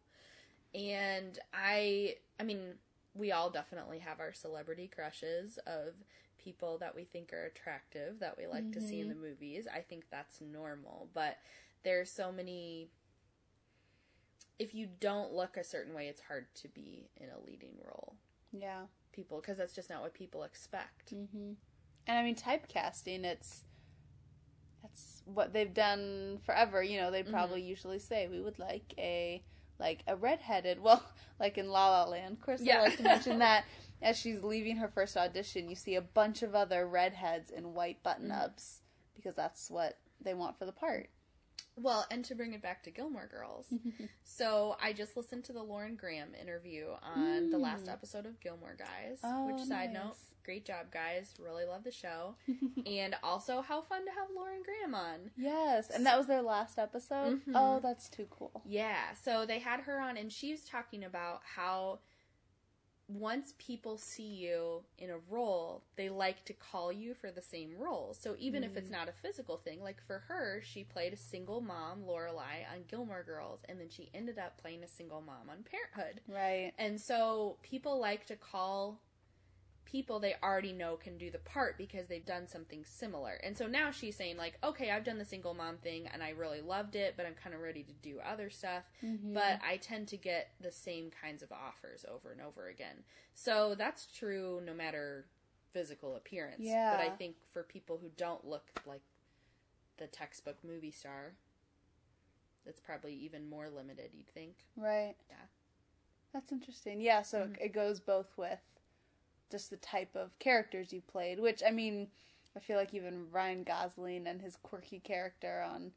And I I mean, we all definitely have our celebrity crushes of people that we think are attractive that we like to see in the movies. I think that's normal, but there's so many if you don't look a certain way, it's hard to be in a leading role. yeah. People because that's just not what people expect. hmm And I mean, typecasting, it's that's what they've done forever. You know, they probably usually say we would like a like a redheaded. Well, like in La La Land, of course, Yeah. I like to mention that as she's leaving her first audition, you see a bunch of other redheads in white button ups because that's what they want for the part. Well, and to bring it back to Gilmore Girls, so I just listened to the Lauren Graham interview on the last episode of Gilmore Guys. Mm. Oh, which side nice. note, great job, guys! Really love the show, and also how fun to have Lauren Graham on. Yes, and that was their last episode. Mm-hmm. Oh, that's too cool. Yeah, so they had her on, and she was talking about how once people see you in a role, they like to call you for the same role. So even if it's mm. not a physical thing, like for her, she played a single mom, Lorelai, on Gilmore Girls, and then she ended up playing a single mom on Parenthood. Right. And so people like to call people they already know can do the part because they've done something similar. And so now she's saying like, okay, I've done the single mom thing and I really loved it, but I'm kind of ready to do other stuff. Mm-hmm. But I tend to get the same kinds of offers over and over again. So that's true no matter physical appearance. Yeah. But I think for people who don't look like the textbook movie star, it's probably even more limited, you'd think. Right. Yeah. That's interesting. Yeah, so mm-hmm. it goes both with just the type of characters you played, which I mean, I feel like even Ryan Gosling and his quirky character on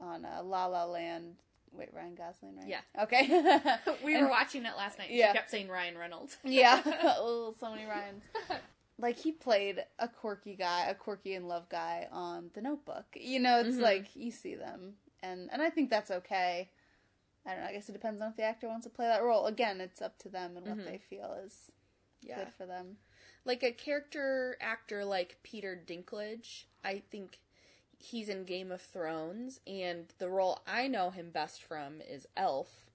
on uh, La La Land. Wait, Ryan Gosling, right? Yeah. Okay. We And- were watching it last night. Yeah. She kept saying Ryan Reynolds. yeah. oh, so many Ryans. Like he played a quirky guy, a quirky in love guy on The Notebook. You know, it's like you see them, and and I think that's okay. I don't know. I guess it depends on if the actor wants to play that role. Again, it's up to them and what they feel is Yeah. good for them. Like a character actor like Peter Dinklage, I think he's in Game of Thrones, and the role I know him best from is Elf.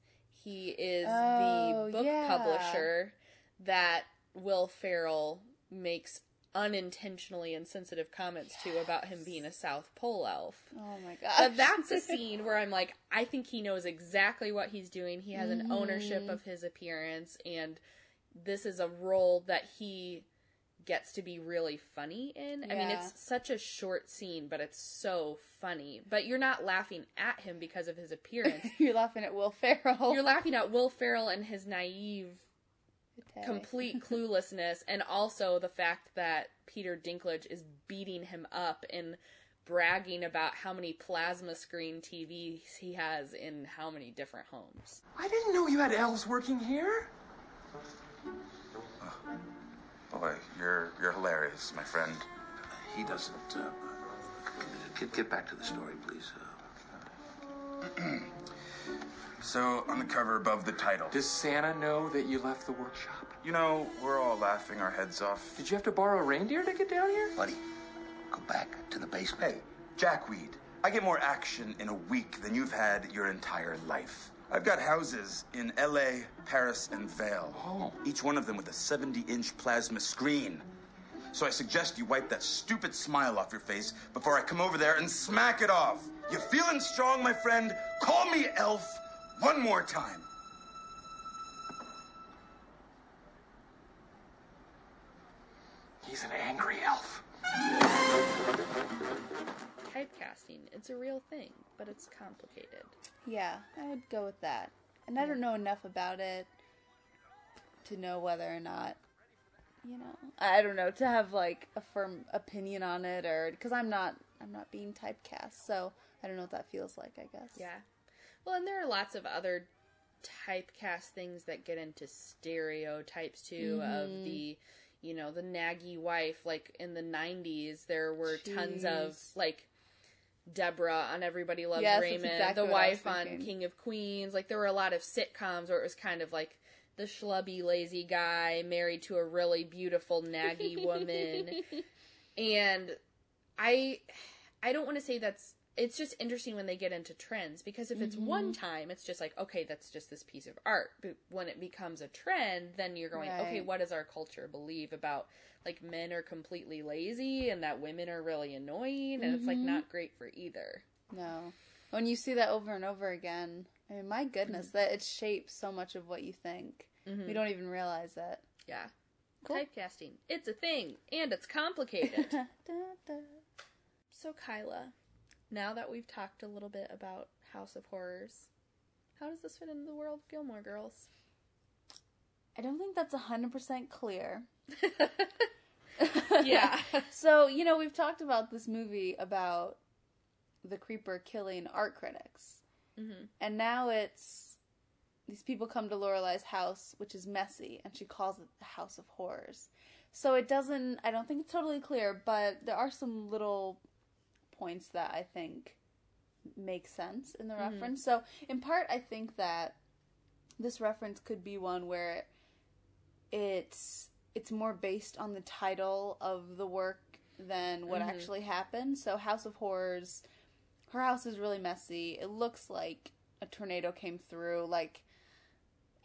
He is Oh, the book yeah. publisher that Will Ferrell makes unintentionally insensitive comments to about him being a South Pole elf. Oh my god. But that's a scene where I'm like, I think he knows exactly what he's doing. He has an ownership mm. of his appearance, and this is a role that he gets to be really funny in. I mean, it's such a short scene, but it's so funny. But you're not laughing at him because of his appearance. You're laughing at Will Ferrell. you're laughing at Will Ferrell and his naive Okay. complete cluelessness and also the fact that Peter Dinklage is beating him up and bragging about how many plasma screen TVs he has in how many different homes. I didn't know you had elves working here. Boy, you're you're hilarious, my friend. He doesn't. Uh, get, get back to the story, please. Uh, So on the cover above the title, Does Santa know that you left the workshop? you know, we're all laughing our heads off. Did you have to borrow a reindeer to get down here? buddy, go back to the basement. Hey, Jackweed, I get more action in a week than you've had your entire life. I've got houses in LA, Paris, and Vail. Oh. Each one of them with a 70 inch plasma screen. So I suggest you wipe that stupid smile off your face before I come over there and smack it off. You feeling strong, my friend? Call me Elf one more time. He's an angry elf. Typecasting, it's a real thing, but it's complicated. Yeah, I would go with that. And I don't know enough about it to know whether or not, you know, I don't know to have like a firm opinion on it, or because I'm not, I'm not being typecast, so I don't know what that feels like. I guess. Yeah. Well, and there are lots of other typecast things that get into stereotypes too of mm-hmm. the you know the naggy wife like in the 90s there were tons of like Deborah on Everybody Loves Yes, Raymond, exactly the what I was wife on. King of Queens. Like there were a lot of sitcoms where it was kind of like the schlubby, lazy guy married to a really beautiful, naggy woman. And I I don't want to say that's it's just interesting when they get into trends because if it's one Mm-hmm. time it's just like okay that's just this piece of art but when it becomes a trend then you're going okay what does our culture believe about like men are completely lazy and that women are really annoying and it's like Mm-hmm. not great for either No. When you see that over and over again, I mean, my goodness, that it shapes so much of what you think. We don't even realize it. yeah Typecasting. It's a thing, and it's complicated. Da, da. so, Kyla, now that we've talked a little bit about House of Horrors, how does this fit into the world of Gilmore Girls? I don't think that's 100% clear. yeah. So, you know, we've talked about this movie about the creeper killing art critics. hmm And now it's these people come to Lorelai's house, which is messy, and she calls it the House of Horrors. So it doesn't, I don't think it's totally clear, but there are some little points that I think make sense in the mm-hmm. reference. So, in part, I think that this reference could be one where it's it's more based on the title of the work than what mm-hmm. actually happened. So House of Horrors, her house is really messy. It looks like a tornado came through. Like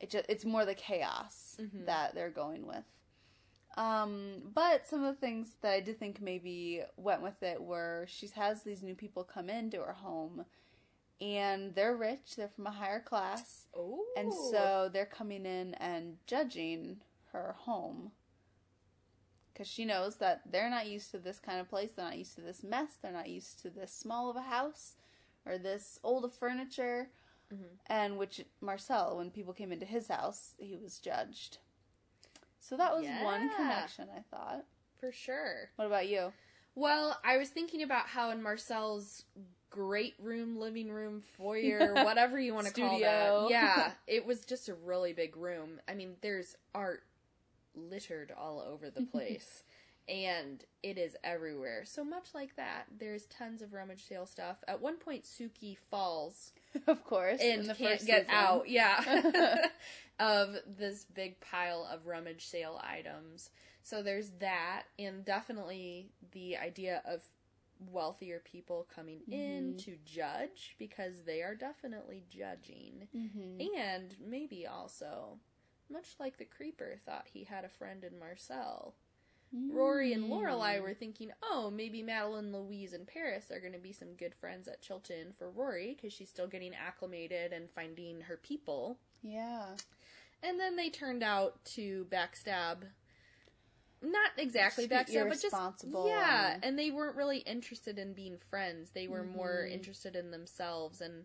it just it's more the chaos mm-hmm. that they're going with. Um, but some of the things that I did think maybe went with it were she has these new people come into her home and they're rich, they're from a higher class. Oh. And so they're coming in and judging her home. Because she knows that they're not used to this kind of place. They're not used to this mess. They're not used to this small of a house or this old of furniture. And which Marcel, when people came into his house, he was judged. So that was one connection, I thought. For sure. What about you? Well, I was thinking about how in Marcel's great room, living room, foyer, whatever you want to call Studio. that. Yeah, it was just a really big room. I mean, there's art littered all over the place. And it is everywhere. So much like that, there's tons of rummage sale stuff. At one point, Suki falls of course. and in the can't first get season. out. Yeah, of this big pile of rummage sale items. So there's that, and definitely the idea of wealthier people coming in mm-hmm. to judge because they are definitely judging, mm-hmm. and maybe also, much like the creeper thought he had a friend in Marcel. Rory and Lorelai were thinking, oh, maybe Madeline, Louise, and Paris are going to be some good friends at Chilton for Rory because she's still getting acclimated and finding her people. Yeah. And then they turned out to backstab. Not exactly backstab, but just yeah. and- And they weren't really interested in being friends. They were more Mm-hmm. interested in themselves and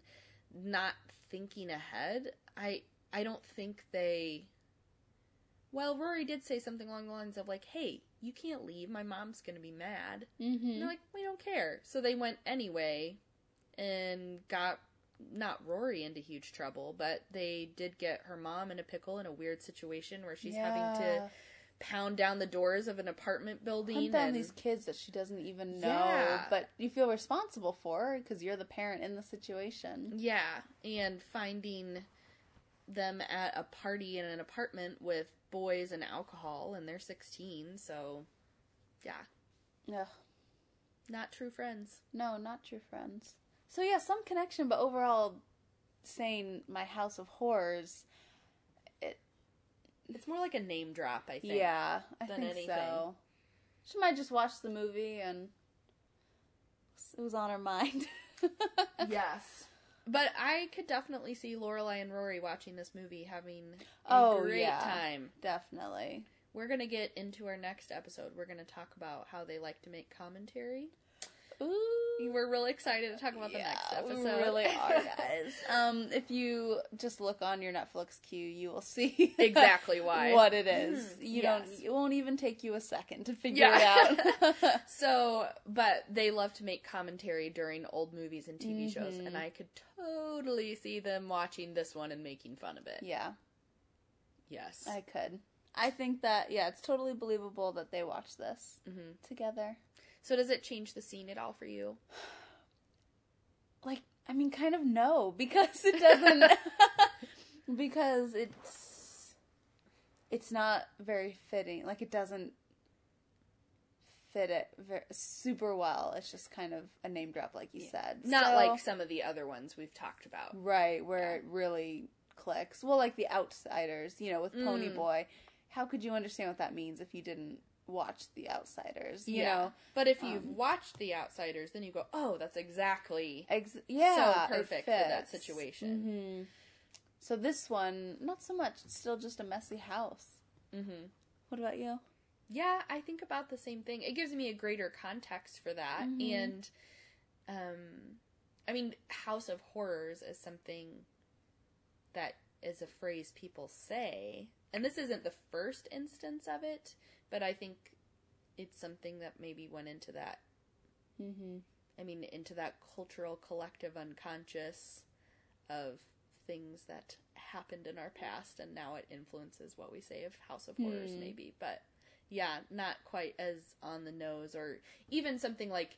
not thinking ahead. I I don't think they. Well, Rory did say something along the lines of like, "Hey, you can't leave. My mom's gonna be mad." Mm-hmm. They're like, "We don't care." So they went anyway, and got not Rory into huge trouble, but they did get her mom in a pickle in a weird situation where she's having to pound down the doors of an apartment building Hunt down and these kids that she doesn't even know, Yeah. but you feel responsible for because you're the parent in the situation. yeah, and finding them at a party in an apartment with boys and alcohol, and they're sixteen, so yeah, Ugh. not true friends. No, not true friends. So yeah, some connection, but overall, saying my house of horrors. it It's more like a name drop, I think. Yeah, I think anything. so. She might just watch the movie and it was on her mind. Yes. But I could definitely see Lorelai and Rory watching this movie having a Oh, great yeah. time. Definitely. We're gonna get into our next episode. We're gonna talk about how they like to make commentary. Ooh. We're really excited to talk about the next episode. We really are, guys. um, if you just look on your Netflix queue, you will see Exactly why. what it is. Mhm, You yes. don't. It won't even take you a second to figure Yeah. it out. so, but they love to make commentary during old movies and TV shows, Mm-hmm. and I could totally see them watching this one and making fun of it. yeah, Yes. I could. I think that yeah, it's totally believable that they watch this Mhm. together. So, does it change the scene at all for you? Like, I mean, kind of no, because it doesn't. because it's it's not very fitting. Like, it doesn't fit it very, super well. It's just kind of a name drop, like you said. Not So- like some of the other ones we've talked about. right where it really clicks. Well, like the Outsiders, you know, with Pony Mm. Boy. How could you understand what that means if you didn't watch The Outsiders? You know, But if you've um, watched The Outsiders, then you go, oh, that's exactly Ex- yeah, so perfect for that situation. hmm So this one, not so much. It's still just a messy house. Mm-hmm. What about you? Yeah, I think about the same thing. It gives me a greater context for that. Mhm. And, um, I mean, House of Horrors is something that is a phrase people say. And this isn't the first instance of it, but I think it's something that maybe went into that. Mm-hmm. I mean, into that cultural collective unconscious of things that happened in our past, and now it influences what we say of House of Horrors, Hmm. maybe. But yeah, not quite as on the nose, or even something like,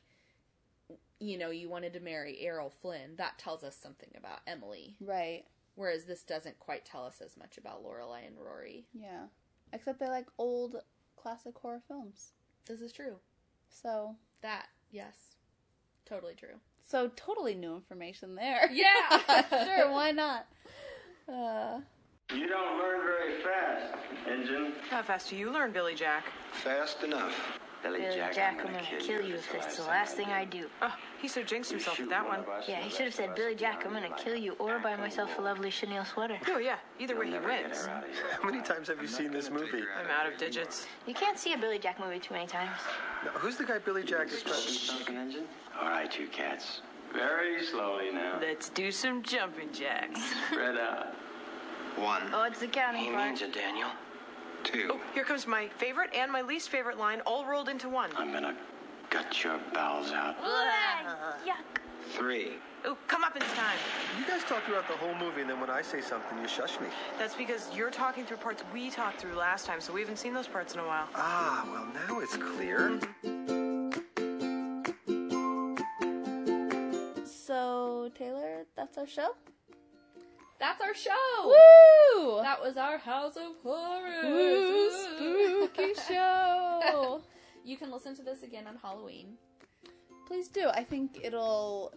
you know, you wanted to marry Errol Flynn. That tells us something about Emily, Right. Whereas this doesn't quite tell us as much about Lorelai and Rory. Yeah. Except they like old classic horror films. This is true. So That yes, totally true. so totally new information there. Yeah. sure, why not? Uh You don't learn very fast, Engine. How fast do you learn, Billy Jack? Fast enough. Billy Jack, I'm gonna kill you if it's the last thing I do. Oh, he so jinxed himself with that one. Yeah, he should have said, Billy Jack, I'm gonna kill you or buy myself a lovely chenille sweater. Oh, yeah. Either way, he wins. How many times have you seen this movie? I'm out of digits. You can't see a Billy Jack movie too many times. Now, who's the guy Billy Jack is playing? Engine? All right, you cats. Very slowly now. Let's do some jumping jacks. Spread out. One. Oh, it's the counting he part. it, Daniel. Two. Oh, here comes my favorite and my least favorite line all rolled into one. I'm gonna gut your bowels out. Yuck. Three. Oh, come up in time. You guys talk throughout the whole movie, and then when I say something, you shush me. That's because you're talking through parts we talked through last time, so we haven't seen those parts in a while. Ah, well, now it's clear. so Taylor, that's our show? That's our show. Woo! That was our House of Horrors. Woo, spooky show. you can listen to this again on Halloween. Please do. I think it'll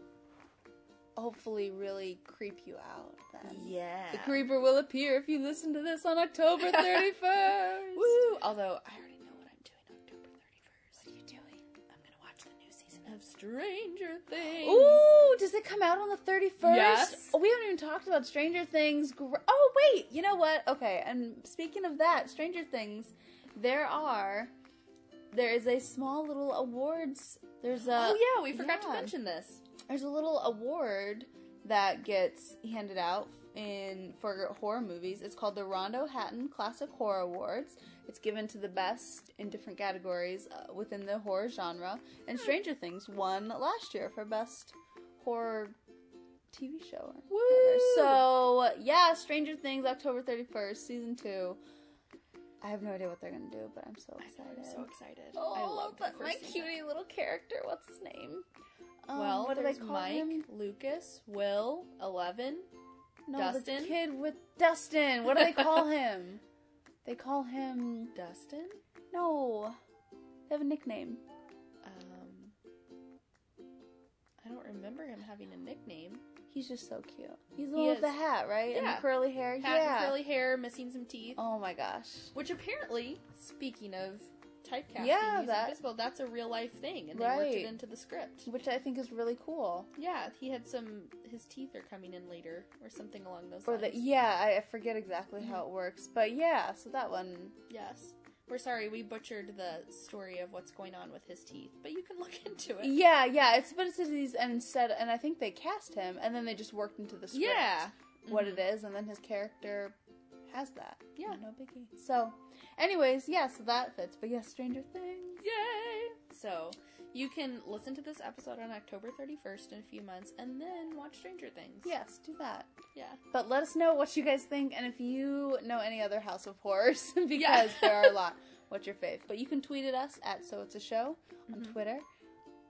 hopefully really creep you out then. Yeah. The creeper will appear if you listen to this on October 31st. Woo! Although I Stranger Things. Ooh, does it come out on the 31st? Yes. Oh, we haven't even talked about Stranger Things. Oh, wait. You know what? Okay, and speaking of that, Stranger Things, there are. There is a small little awards. There's a. oh yeah, we forgot to mention this. There's a little award that gets handed out in for horror movies. It's called the Rondo Hatton Classic Horror Awards. It's given to the best in different categories uh, within the horror genre. And Stranger Things won last year for best horror TV show. So yeah, Stranger Things, October 31st, season two. I have no idea what they're gonna do, but I'm so excited. I'm so excited. Oh, I love but my cutie little character. What's his name? Um, Well, what do they call Mike, him? Lucas, Will, Eleven. No, Dustin? the kid with Dustin. What do they call him? They call him Dustin. no. They have a nickname. Um, I don't remember him having a nickname. He's just so cute. He's the He one with the hat, right? And Yeah. the curly hair. Hat yeah. and curly hair, missing some teeth. Oh my gosh. Which apparently, speaking of typecasting, Yeah, he's that- invisible. That's a real life thing, and they worked it into the script. Which I think is really cool. Yeah, he had some. His teeth are coming in later, or something along those For lines. the yeah, I forget exactly how it works, but yeah. So that one. Yes. We're sorry we butchered the story of what's going on with his teeth, but you can look into it. Yeah, yeah. It's but it's these and instead, and I think they cast him, and then they just worked into the script. Yeah. what Mhm. it is, and then his character has that. Yeah. no biggie. So, anyways, yeah, so that fits. But yes, Stranger Things. Yay! So, you can listen to this episode on October 31st in a few months and then watch Stranger Things. Yes, do that. Yeah. But let us know what you guys think, and if you know any other House of Horrors, because Yeah. there are a lot. What's your fave? But you can tweet at us at So It's a Show on Mhm. Twitter.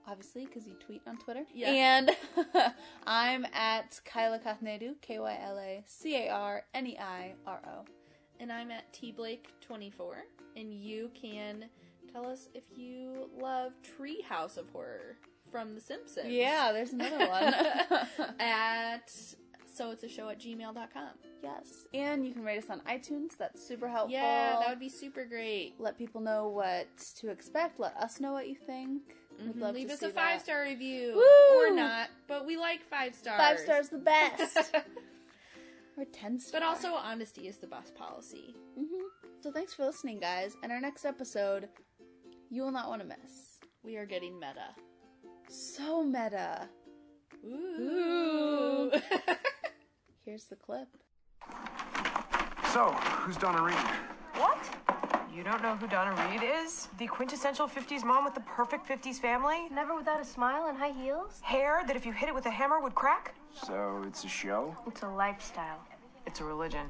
Obviously, because you tweet on Twitter. Yeah. And I'm at Kyla Carneiro, K Y L A C A R N E I R O. And I'm at tblake24. And you can tell us if you love Treehouse of Horror from The Simpsons. Yeah, there's another one. at so it's a show at gmail.com. Yes. And you can rate us on iTunes. That's super helpful. Yeah, that would be super great. Let people know what to expect. Let us know what you think. We'd Mhm. love Leave to us a five that. star review. Woo! Or not, but we like five stars. Five stars the best. or ten stars. But also, honesty is the best policy. hmm So thanks for listening, guys. And our next episode, you will not want to miss. We are getting meta. So meta. Ooh. Here's the clip. So, who's Donna Reed? What? You don't know who Donna Reed is? The quintessential 50s mom with the perfect 50s family? Never without a smile and high heels? Hair that if you hit it with a hammer would crack? So, it's a show? It's a lifestyle. It's a religion.